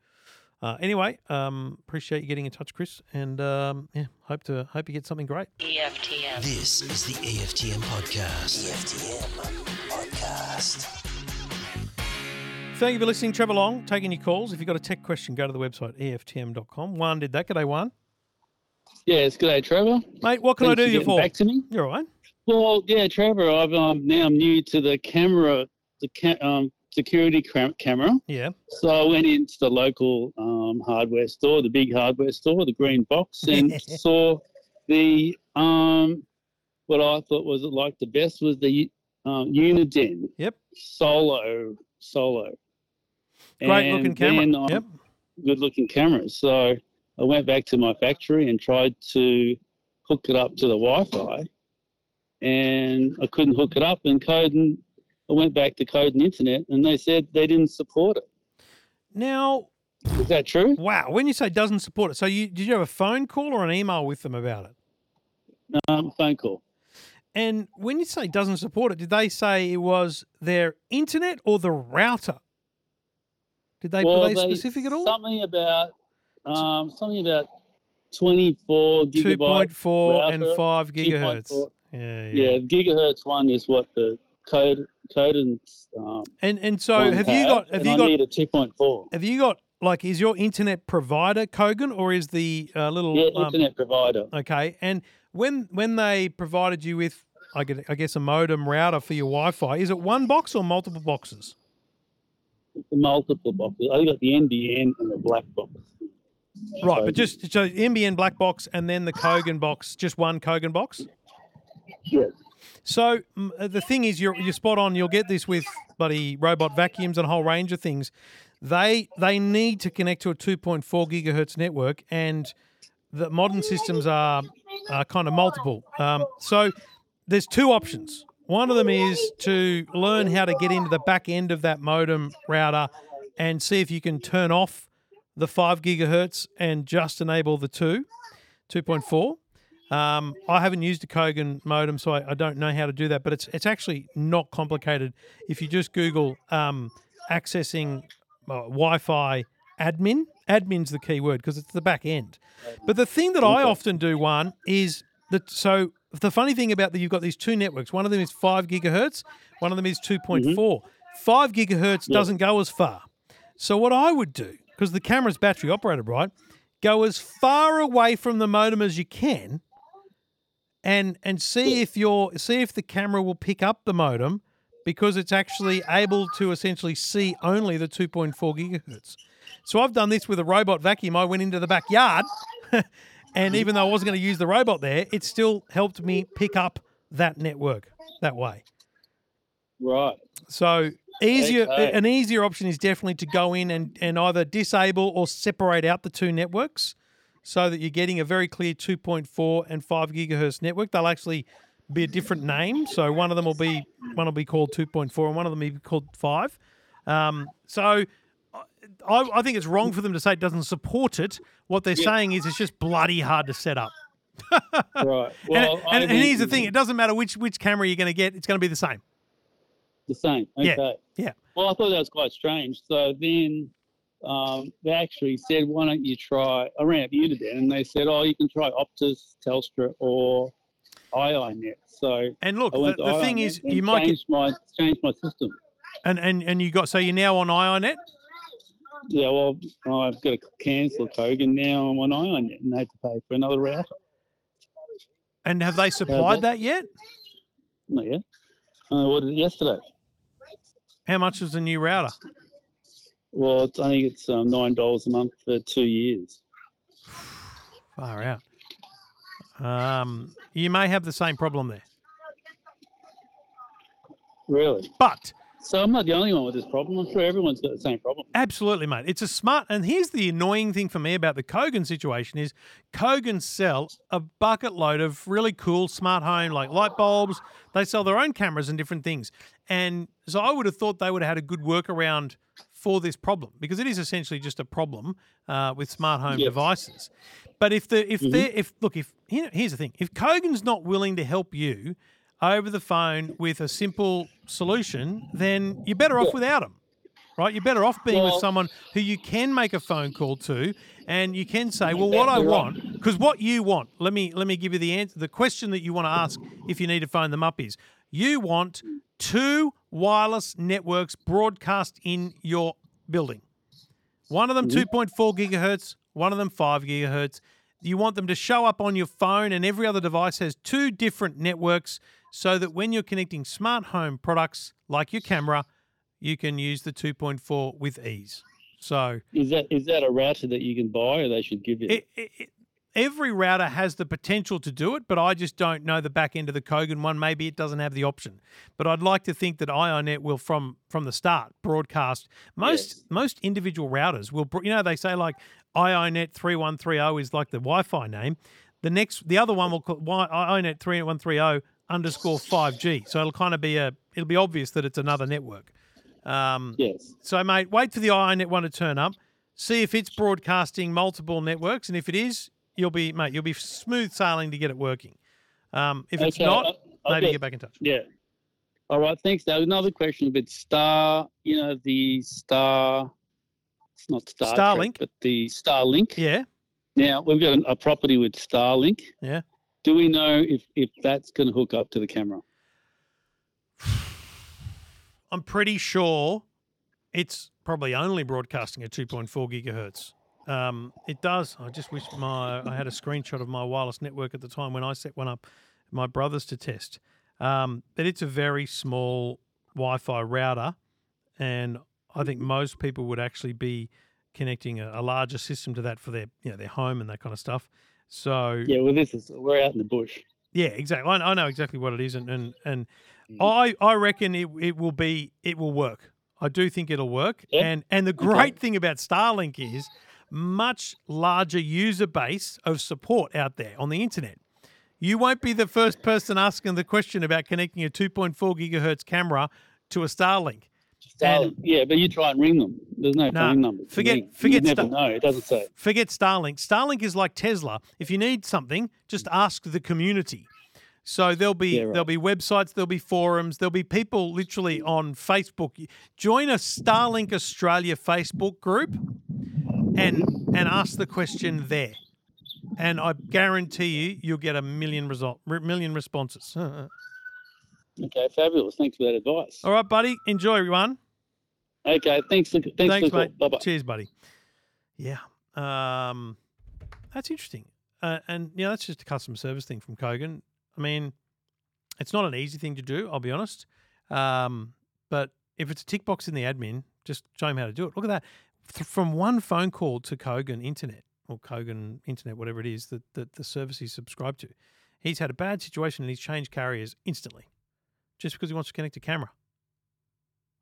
Uh, anyway, um, appreciate you getting in touch, Chris, and um, yeah, hope to hope you get something great. EFTM. This is the EFTM podcast. EFTM podcast. Thank you for listening, Trevor Long, taking your calls. If you've got a tech question, go to the website EFTM.com. One did that. G'day, one. Yes, good day, Trevor. Mate, what can Thanks I do you for? Back to me. You're all right. Well, yeah, Trevor. I've um, now I'm new to the camera, the ca- um, security cam- camera. Yeah. So I went into the local um, hardware store, the big hardware store, the green box, and <laughs> saw the um, what I thought was like the best was the um, Uniden. Yep. Solo, solo. Great looking camera. um, Yep. good looking cameras. So I went back to my factory and tried to hook it up to the Wi-Fi, and I couldn't hook it up. And code and I went back to Kogan internet, and they said they didn't support it. Now, Is that true? wow, when you say doesn't support it, so you did you have a phone call or an email with them about it? Um, phone call. And when you say doesn't support it, did they say it was their internet or the router? Did they well, were they specific at all? Something about um, something about twenty-four Two gigabyte. point four and five gigahertz. 2.4. Yeah, Yeah, gigahertz one is what the code code and um, And and so have you got have you I got need a two point four. have you got like is your internet provider Kogan or is the uh, little Yeah, um, internet provider. okay? And when when they provided you with I get I guess a modem router for your Wi-Fi, is it one box or multiple boxes? Multiple boxes. I got the NBN and the black box. Right, So- but just so NBN black box and then the Kogan box, just one Kogan box. Yes. So uh, the thing is, you're you're spot on. You'll get this with bloody robot vacuums and a whole range of things. They they need to connect to a 2.4 gigahertz network, and the modern systems are, are kind of multiple. Um, so there's two options. One of them is to learn how to get into the back end of that modem router and see if you can turn off the five gigahertz and just enable the two, 2.4. Um, I haven't used a Kogan modem, so I, I don't know how to do that. But it's it's actually not complicated. If you just Google um, accessing uh, Wi-Fi admin, admin's the key word because it's the back end. But the thing that I often do one is that so the funny thing about that you've got these two networks. One of them is five gigahertz. One of them is two mm-hmm. Five gigahertz doesn't go as far. So what I would do, because the camera's battery operated, right? Go as far away from the modem as you can, and and see if your see if the camera will pick up the modem, because it's actually able to essentially see only the 2.4 gigahertz. So I've done this with a robot vacuum. I went into the backyard, <laughs> and even though I wasn't going to use the robot there, it still helped me pick up that network that way. Right. So easier, Okay. an easier option is definitely to go in and, and either disable or separate out the two networks, so that you're getting a very clear 2.4 and 5 gigahertz network. They'll actually be a different name. So one of them will be one will be called 2.4 and one of them will be called 5. Um, so I, I think it's wrong for them to say it doesn't support it. What they're Yeah. saying is it's just bloody hard to set up. Right. <laughs> and, Well, I and, and here's the thing: it doesn't matter which which camera you're going to get; it's going to be the same. The same. Yeah, Okay. yeah. Well, I thought that was quite strange. So then um, they actually said, why don't you try, I ran up Uniden and they said, oh, you can try Optus, Telstra, or IINet. So And look, the, the thing is, you might get, changed my, changed my system. and, and and you got so you're now on iiNet. Yeah, well, I've got to cancel Kogan now. I'm on IINet and they had to pay for another router. And have they supplied that yet? Not yet. Uh, what did yesterday? How much is the new router? Well, it's, I think it's um, nine dollars a month for two years. <sighs> Far out. Um, you may have the same problem there, Really? but So I'm not the only one with this problem. I'm sure everyone's got the same problem. Absolutely, mate. It's a smart. And here's the annoying thing for me about the Kogan situation is Kogan sell a bucket load of really cool smart home like light bulbs. They sell their own cameras and different things. And so I would have thought they would have had a good workaround for this problem because it is essentially just a problem uh, with smart home Yes. devices. But if the if Mhm. they if look if here, here's the thing if Kogan's not willing to help you over the phone with a simple solution, then you're better off Yeah. without them right? You're better off being with someone who you can make a phone call to, and you can say, "Well, what I want," because what you want. Let me let me give you the answer. The question that you want to ask if you need to phone them up is, you want two wireless networks broadcast in your building. One of them mm-hmm. 2.4 gigahertz, one of them 5 gigahertz. You want them to show up on your phone, and every other device has two different networks so that when you're connecting smart home products like your camera, you can use the 2.4 with ease. So Is that is that a router that you can buy, or they should give you? it, it, it- every router has the potential to do it, but I just don't know the back end of the Kogan one. Maybe it doesn't have the option. But I'd like to think that iiNet will, from from the start, broadcast. Most Yes. most individual routers will. You know, they say like iiNet three one three zero is like the Wi-Fi name. The next, the other one will call iiNet three one three zero underscore five G. So it'll kind of be a. It'll be obvious that it's another network. Um, yes. so, mate, wait for the iiNet one to turn up. See if it's broadcasting multiple networks, and if it is, you'll be, mate, you'll be smooth sailing to get it working. Um, if it's Okay, not, I- maybe got- get back in touch. Yeah. All right. Thanks. Now another question about Star. You know the Star. It's not Star. Trek, Starlink? but the Starlink. Yeah, Now we've got a, a property with Starlink. Yeah. Do we know if if that's going to hook up to the camera? <sighs> I'm pretty sure it's probably only broadcasting at 2.4 gigahertz. Um, it does. I just wish my I had a screenshot of my wireless network at the time when I set one up, my brother's to test. Um, but it's a very small Wi-Fi router, and I think most people would actually be connecting a, a larger system to that for their you know their home and that kind of stuff. So Yeah. Well, this is we're out in the bush. yeah, exactly. I, I know exactly what it is, and and, and Mm. I I reckon it it will be it will work. I do think it'll work. And and the great thing about Starlink is much larger user base of support out there on the internet. You won't be the first person asking the question about connecting a 2.4 gigahertz camera to a Starlink. Starlink. yeah, but you try and ring them. There's no Nah, phone number. forget- ring. forget You never Star- know. It doesn't say. Forget Starlink. Starlink is like Tesla. If you need something, just ask the community. So there'll be Yeah, right. there'll be websites, there'll be forums, there'll be people literally on Facebook. Join a Starlink Australia Facebook group and and ask the question there. And I guarantee you you'll get a million result million responses. <laughs> Okay, fabulous. Thanks for that advice. All right, buddy. Enjoy everyone. Okay, thanks. Thanks, Thanks, for the call. mate. Bye bye. Cheers, buddy. Yeah. Um, that's interesting. Uh, and, you know, that's just a customer service thing from Kogan. I mean, it's not an easy thing to do, I'll be honest. Um, but if it's a tick box in the admin, just show him how to do it. Look at that. From one phone call to Kogan Internet or Kogan Internet, whatever it is that, that the service he's subscribed to, he's had a bad situation and he's changed carriers instantly just because he wants to connect a camera.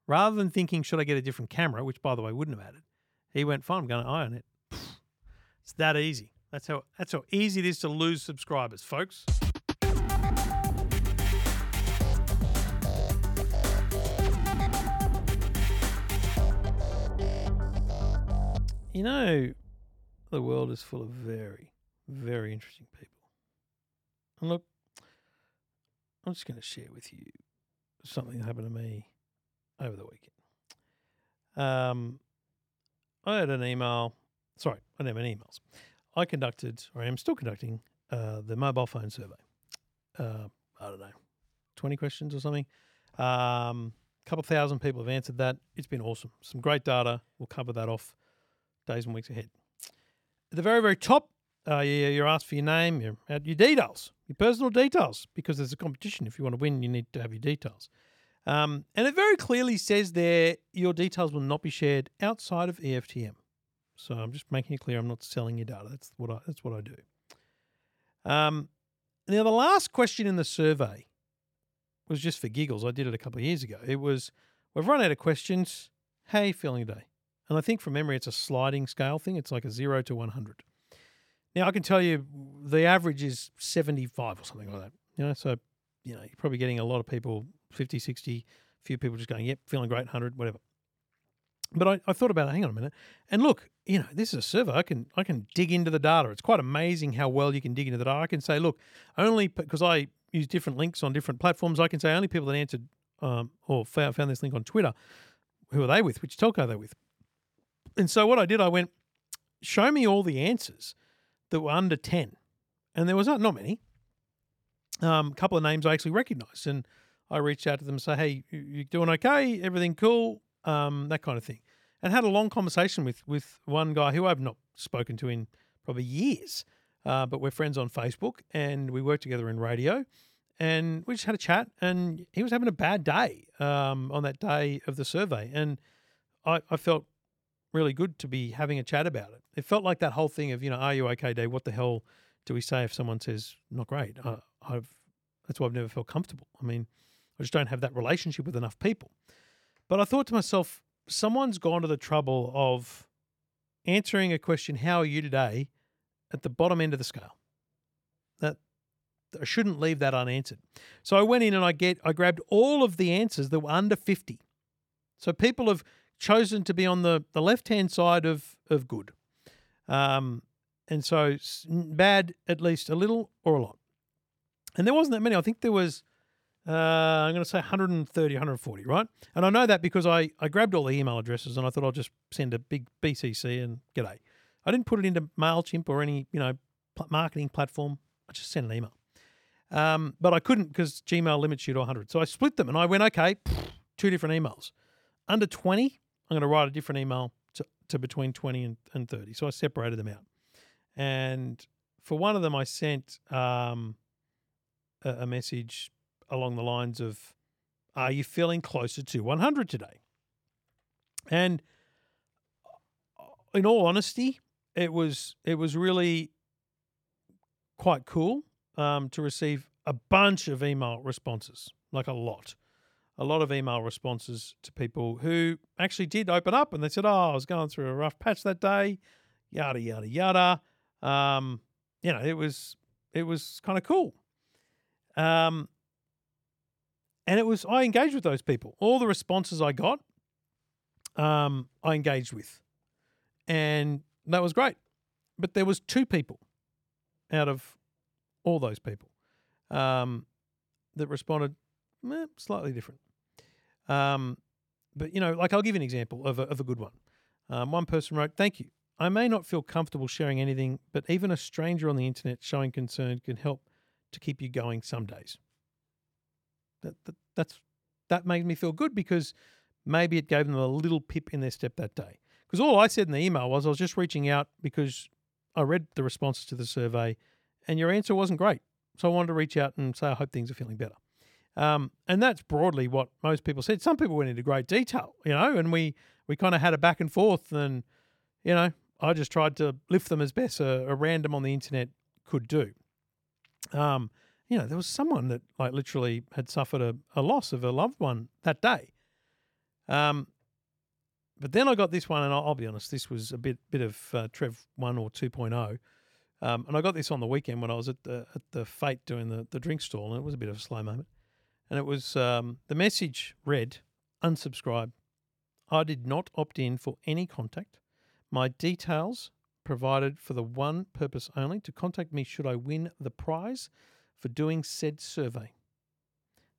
Rather than thinking, should I get a different camera, which by the way wouldn't have added, he went, fine, I'm going to iron it. It's that easy. That's how that's how easy it is to lose subscribers, folks. You know, the world is full of very, very interesting people. And look, I'm just going to share with you something that happened to me over the weekend. Um, I had an email. Sorry, I didn't have any emails. I conducted, or I am still conducting, uh, the mobile phone survey. Uh, I don't know, 20 questions or something. Um, a couple thousand people have answered that. It's been awesome. Some great data. We'll cover that off days and weeks ahead. At the very, very top, uh, you, you're asked for your name, your, uh, your details, your personal details, because there's a competition. If you want to win, you need to have your details. Um, and it very clearly says there your details will not be shared outside of EFTM. So I'm just making it clear I'm not selling your data. That's what I that's what I do. Um, now the last question in the survey was just for giggles. I did it a couple of years ago. It was we've run out of questions. How are you feeling today? And I think from memory it's a sliding scale thing. It's like a zero to one hundred. Now I can tell you the average is seventy five or something like that. You know, so you know, you're probably getting a lot of people 50, 60, a few people just going, yep, feeling great, 100, whatever. But I, I thought about it, hang on a minute. And look, you know, this is a server. I can I can dig into the data. It's quite amazing how well you can dig into the data. I can say, look, only because I use different links on different platforms, I can say only people that answered um, or found, found this link on Twitter, who are they with? Which telco are they with? And so what I did, I went, show me all the answers that were under 10. And there was not, not many. Um, a couple of names I actually recognized. And I reached out to them and say, hey, you doing okay? Everything cool? Um, that kind of thing. And had a long conversation with with one guy who I've not spoken to in probably years, uh, but we're friends on Facebook and we work together in radio. And we just had a chat, and he was having a bad day um, on that day of the survey. And I, I felt really good to be having a chat about it. It felt like that whole thing of, you know, are you okay, Dave? What the hell do we say if someone says not great? Uh, I've that's why I've never felt comfortable. I mean, I just don't have that relationship with enough people. But I thought to myself, someone's gone to the trouble of answering a question, "How are you today?" at the bottom end of the scale. That I shouldn't leave that unanswered. So I went in and I get I grabbed all of the answers that were under 50. So people have chosen to be on the, the left hand side of of good. Um, and so bad at least a little or a lot. And there wasn't that many. I think there was uh, I'm going to say 130, 140, right? And I know that because I, I grabbed all the email addresses and I thought I'll just send a big BCC and g'day. I didn't put it into MailChimp or any, you know, marketing platform. I just sent an email. Um, but I couldn't because Gmail limits you to 100. So I split them and I went, okay, two different emails. Under 20, I'm going to write a different email to, to between 20 and, and 30. So I separated them out. And for one of them, I sent um, a, a message along the lines of, Are you feeling closer to 100 today? And in all honesty, it was it was really quite cool um, to receive a bunch of email responses, like a lot, a lot of email responses to people who actually did open up and they said, "Oh, I was going through a rough patch that day," yada yada yada. Um, you know, it was it was kind of cool. Um, and it was I engaged with those people. All the responses I got, um, I engaged with, and that was great. But there was two people out of all those people um, that responded eh, slightly different. Um, but you know, like I'll give you an example of a, of a good one. Um, one person wrote, "Thank you. I may not feel comfortable sharing anything, but even a stranger on the internet showing concern can help to keep you going some days." That, that that's that made me feel good because maybe it gave them a little pip in their step that day. Because all I said in the email was I was just reaching out because I read the responses to the survey, and your answer wasn't great. So I wanted to reach out and say I hope things are feeling better. Um, and that's broadly what most people said. Some people went into great detail, you know, and we we kind of had a back and forth, and you know, I just tried to lift them as best a, a random on the internet could do. Um, you know, there was someone that like literally had suffered a, a loss of a loved one that day. Um, but then I got this one, and I'll, I'll be honest, this was a bit bit of uh, Trev one or 2.0. Um, and I got this on the weekend when I was at the at the Fete doing the, the drink stall, and it was a bit of a slow moment. And it was um, the message read, unsubscribe. I did not opt in for any contact. My details provided for the one purpose only to contact me should I win the prize for doing said survey.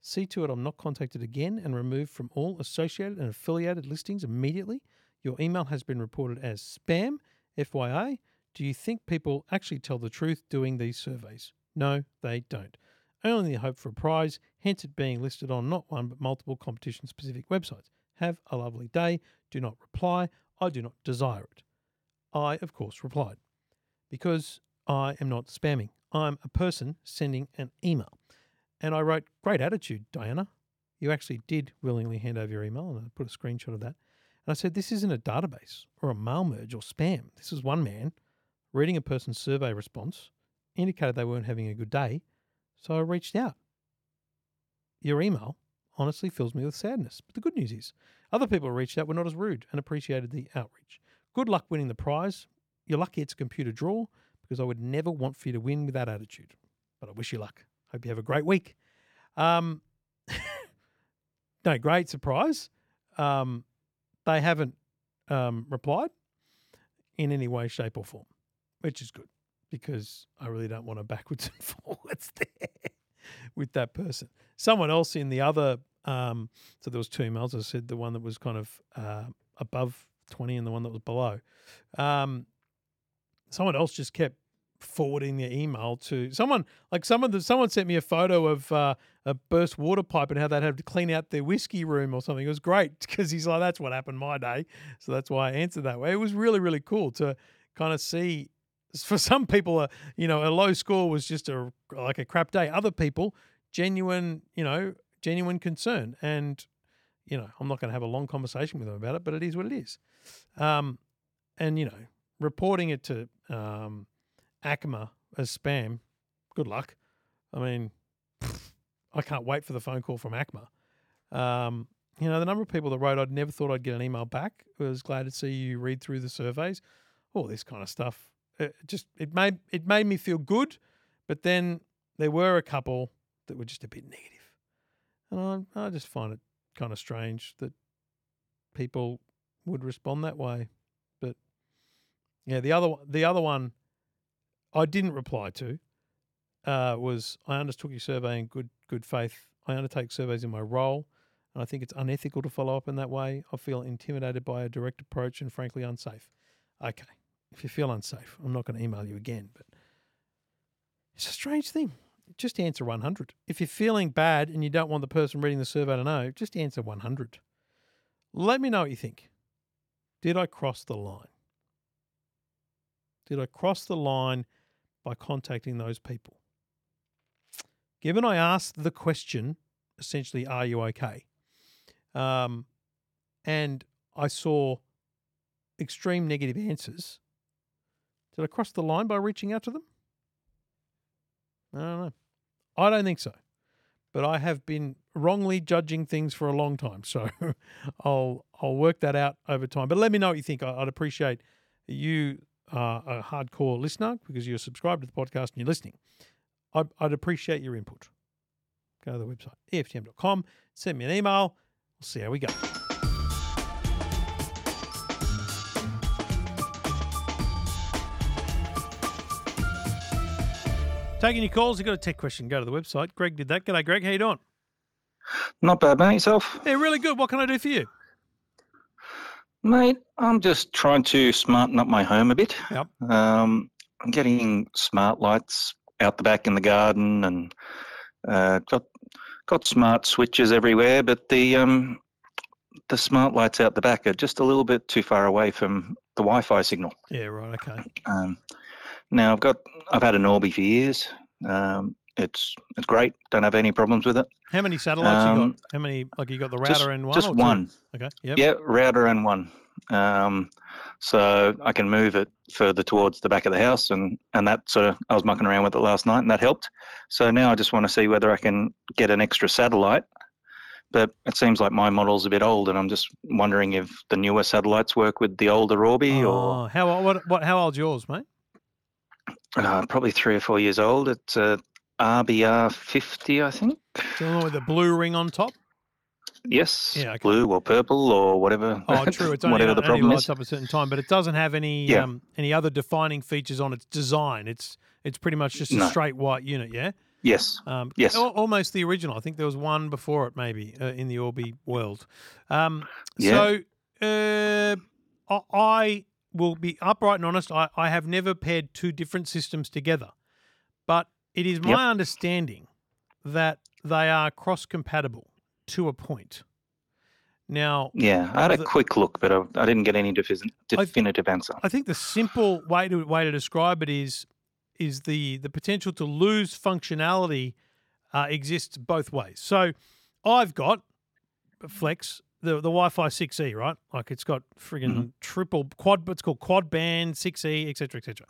See to it I'm not contacted again and removed from all associated and affiliated listings immediately. Your email has been reported as spam. FYI, do you think people actually tell the truth doing these surveys? No, they don't. Only hope for a prize, hence it being listed on not one but multiple competition specific websites. Have a lovely day. Do not reply. I do not desire it. I, of course, replied because I am not spamming. I'm a person sending an email. And I wrote, Great attitude, Diana. You actually did willingly hand over your email, and I put a screenshot of that. And I said, This isn't a database or a mail merge or spam. This is one man reading a person's survey response, indicated they weren't having a good day, so I reached out. Your email honestly fills me with sadness. But the good news is, other people who reached out were not as rude and appreciated the outreach. Good luck winning the prize. You're lucky it's a computer draw because I would never want for you to win with that attitude. But I wish you luck. Hope you have a great week. Um, <laughs> no, great surprise. Um, they haven't um, replied in any way, shape, or form, which is good because I really don't want to <laughs> backwards and forwards there with that person. Someone else in the other, um, so there was two emails. I said the one that was kind of uh, above twenty and the one that was below. Um, someone else just kept forwarding the email to someone like someone someone sent me a photo of uh, a burst water pipe and how they'd have to clean out their whiskey room or something. It was great <laughs> because he's like, that's what happened my day. So that's why I answered that way. It was really, really cool to kind of see for some people, a you know, a low score was just a like a crap day. Other people, genuine, you know, genuine concern. And, you know, I'm not going to have a long conversation with them about it, but it is what it is. Um, and, you know, reporting it to um, ACMA as spam, good luck. I mean, <laughs> I can't wait for the phone call from ACMA. Um, you know, the number of people that wrote, I'd never thought I'd get an email back. I was glad to see you read through the surveys. All this kind of stuff. It just it made it made me feel good, but then there were a couple that were just a bit negative, and I I just find it kind of strange that people would respond that way. But yeah, the other the other one I didn't reply to uh, was I undertook your survey in good good faith. I undertake surveys in my role, and I think it's unethical to follow up in that way. I feel intimidated by a direct approach and frankly unsafe. Okay, if you feel unsafe, I'm not going to email you again, but it's a strange thing. Just answer 100. If you're feeling bad and you don't want the person reading the survey to know, just answer 100. Let me know what you think. Did I cross the line? Did I cross the line by contacting those people? Given I asked the question, essentially, are you okay? Um, and I saw extreme negative answers, did I cross the line by reaching out to them? I don't know. I don't think so. But I have been wrongly judging things for a long time, so <laughs> I'll I'll work that out over time. But let me know what you think. I'd appreciate you are a hardcore listener because you're subscribed to the podcast and you're listening. I'd, I'd appreciate your input. Go to the website EFTM.com, send me an email. We'll see how we go. Taking your calls, you've got a tech question, go to the website. Greg did that. G'day, Greg. How you doing? Not bad, mate. Yourself? Yeah, really good. What can I do for you? Mate, I'm just trying to smarten up my home a bit. Yep. Um, I'm getting smart lights out the back in the garden and uh, got got smart switches everywhere, but the um, the smart lights out the back are just a little bit too far away from the Wi-Fi signal. Yeah, right. Okay. Um, now I've got I've had an Orbi for years. Um, it's it's great. Don't have any problems with it. How many satellites you Um, got? How many? Like you got the router just- and one? just or one. Okay. Yep. Yeah, router and one. Um, so I can move it further towards the back of the house, and and that sort of I was mucking around with it last night, and that helped. So now I just want to see whether I can get an extra satellite. But it seems like my model's a bit old, and I'm just wondering if the newer satellites work with the older Orbi, or Oh, how old- what what? How old's yours, mate? Uh, probably three or four years old. It's a RBR 50, I think. The with the blue ring on top. yes, Yeah, okay. blue or purple or whatever. Oh, <laughs> true. It's only, whatever the only lights is. up a certain time, but it doesn't have any Yeah. um, any other defining features on its design. It's it's pretty much just a No. straight white unit. Yeah. Yes, Um, Yes. al- almost the original. I think there was one before it, maybe uh, in the Orbi world. Um, Yeah. So uh, I will be upright and honest. I, I have never paired two different systems together, but it is my Yep. understanding that they are cross compatible to a point. Now, yeah. I had a The- quick look, but I, I didn't get any definitive answer. I think the simple way to way to describe it is is the the potential to lose functionality uh, exists both ways. So I've got Flex the the Wi-Fi 6E, right? Like it's got friggin' triple quad, it's called quad band 6E, etc., etc.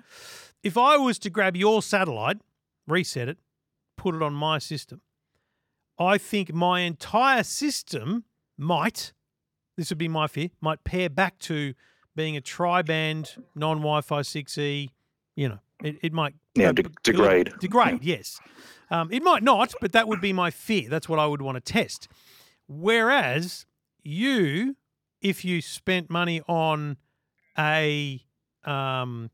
If I was to grab your satellite, reset it, put it on my system, I think my entire system might, this would be my fear, might pair back to being a tri-band non-Wi-Fi 6E. You know, it, it might Yeah, de- degrade. Degrade, yes. Um, it might not, but that would be my fear. That's what I would want to test. Whereas you, if you spent money on a, um,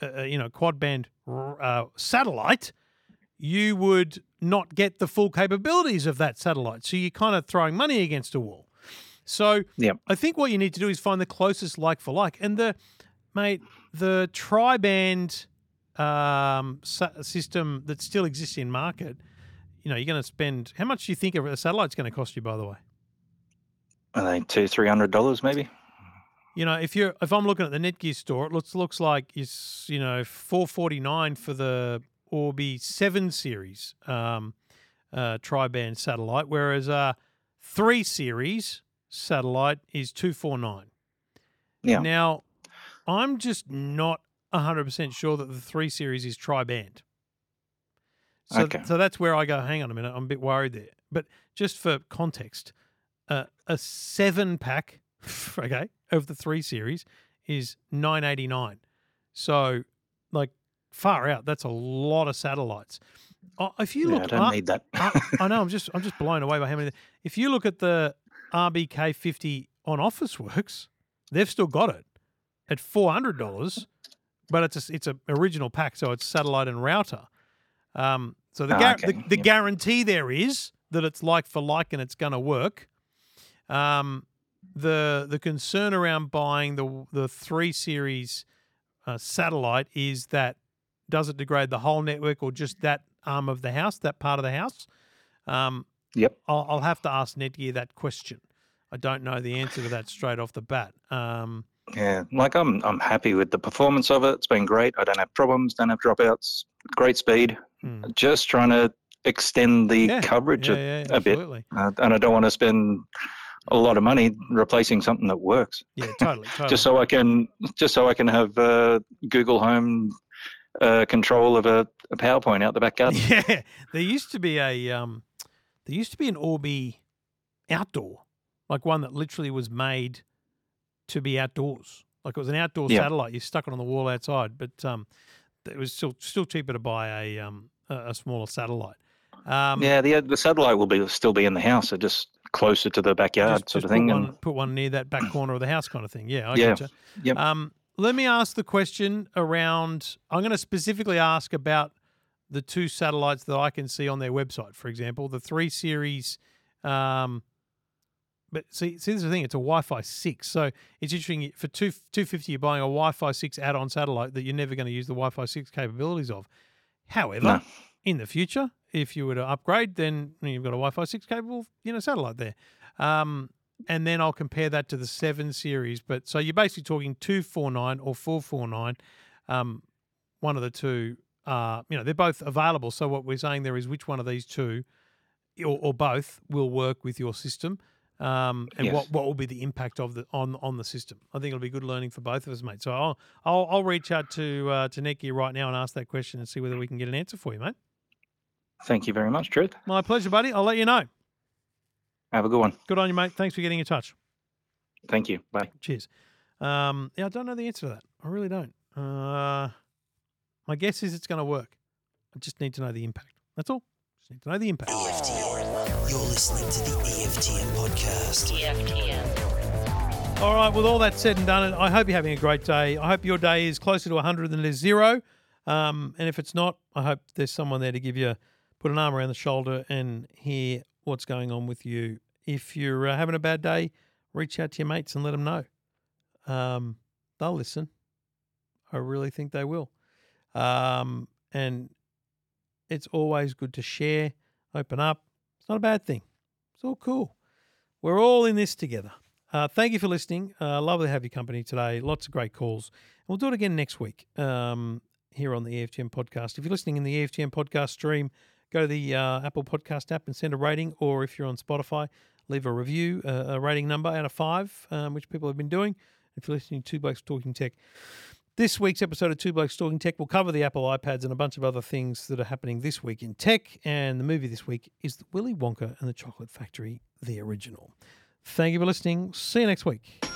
a, you know, quad band uh, satellite, you would not get the full capabilities of that satellite. So you're kind of throwing money against a wall. So Yep. I think what you need to do is find the closest like for like. And the mate, the tri-band um, sa- system that still exists in market, you know, you're going to spend how much do you think a satellite's going to cost you? By the way, I think two, three hundred dollars maybe. you know, if you're if I'm looking at the Netgear store, it looks looks like it's you know 449 for the Orbi seven series um, uh, tri-band satellite, whereas uh, three series satellite is 249. Yeah. Now, I'm just not 100% sure that the 3 series is tri band. So, Okay. so that's where I go, hang on a minute, I'm a bit worried there. But just for context, uh, a seven pack, <laughs> okay, of the 3 series is 989. So, like, far out, that's a lot of satellites. If you Yeah, look, I don't need that. <laughs> I, I know. I'm just I'm just blown away by how many. If you look at the RBK 50 on Officeworks, they've still got it at four hundred dollars, but it's a, it's a original pack, so it's satellite and router. Um, so the, Ah, gar- okay, the the yep. guarantee there is that it's like for like and it's going to work. Um, the the concern around buying the the three series uh, satellite is that does it degrade the whole network or just that arm of the house, that part of the house? Um, Yep. I'll, I'll have to ask Netgear that question. I don't know the answer to that straight off the bat. Um, Yeah, like I'm I'm happy with the performance of it. It's been great. I don't have problems, don't have dropouts. Great speed. hmm. Just trying to extend the Yeah, coverage yeah, a, yeah, a bit, uh, and I don't want to spend a lot of money replacing something that works. Yeah, totally, <laughs> totally. Just so I can just so I can have uh, Google Home uh, control of a, a PowerPoint out the back garden. <laughs> Yeah, there used to be a um, there used to be an Orbi outdoor, like one that literally was made to be outdoors. Like it was an outdoor Yeah. satellite. You stuck it on the wall outside, but um, it was still still cheaper to buy a um a, a smaller satellite. Um, yeah, the the satellite will be still be in the house, so just closer to the backyard just, sort just of thing. Put and- one, put one near that back corner of the house, kind of thing. Yeah, I Yeah, yep. Um, let me ask the question around. I'm going to specifically ask about the two satellites that I can see on their website. For example, the three series. Um, but see, see, this is the thing. It's a Wi-Fi six, so it's interesting. For two two fifty, you're buying a Wi-Fi six add-on satellite that you're never going to use the Wi-Fi six capabilities of. However, No. In the future, if you were to upgrade, then you've got a Wi-Fi six capable, you know, satellite there. Um, and then I'll compare that to the seven series. But so you're basically talking two four nine or four four nine. Um, one of the two, uh, you know, they're both available. So what we're saying there is which one of these two, or, or both, will work with your system. Um, and Yes. what, what will be the impact of the on on the system? I think it'll be good learning for both of us, mate. So I'll I'll, I'll reach out to uh, to Netgear right now and ask that question and see whether we can get an answer for you, mate. Thank you very much, Truth. My pleasure, buddy. I'll let you know. Have a good one. Good on you, mate. Thanks for getting in touch. Thank you. Bye. Cheers. Um, yeah, I don't know the answer to that. I really don't. Uh, my guess is it's going to work. I just need to know the impact. That's all. Just need to know the impact. EFTM You're listening to the EFTM podcast. EFTM. All right, with all that said and done, I hope you're having a great day. I hope your day is closer to 100 than it is zero. Um, and if it's not, I hope there's someone there to give you, put an arm around the shoulder and hear what's going on with you. If you're uh, having a bad day, reach out to your mates and let them know. Um, they'll listen. I really think they will. Um, and it's always good to share, open up. It's not a bad thing. It's all cool. We're all in this together. Uh, thank you for listening. Uh, lovely to have your company today. Lots of great calls. And we'll do it again next week um, here on the EFTM podcast. If you're listening in the EFTM podcast stream, go to the uh, Apple Podcast app and send a rating. Or if you're on Spotify, leave a review, uh, a rating number out of five, um, which people have been doing. If you're listening to Two Blokes Talking Tech, this week's episode of Two Blokes Talking Tech will cover the Apple iPads and a bunch of other things that are happening this week in tech. And the movie this week is Willy Wonka and the Chocolate Factory, the original. Thank you for listening. See you next week.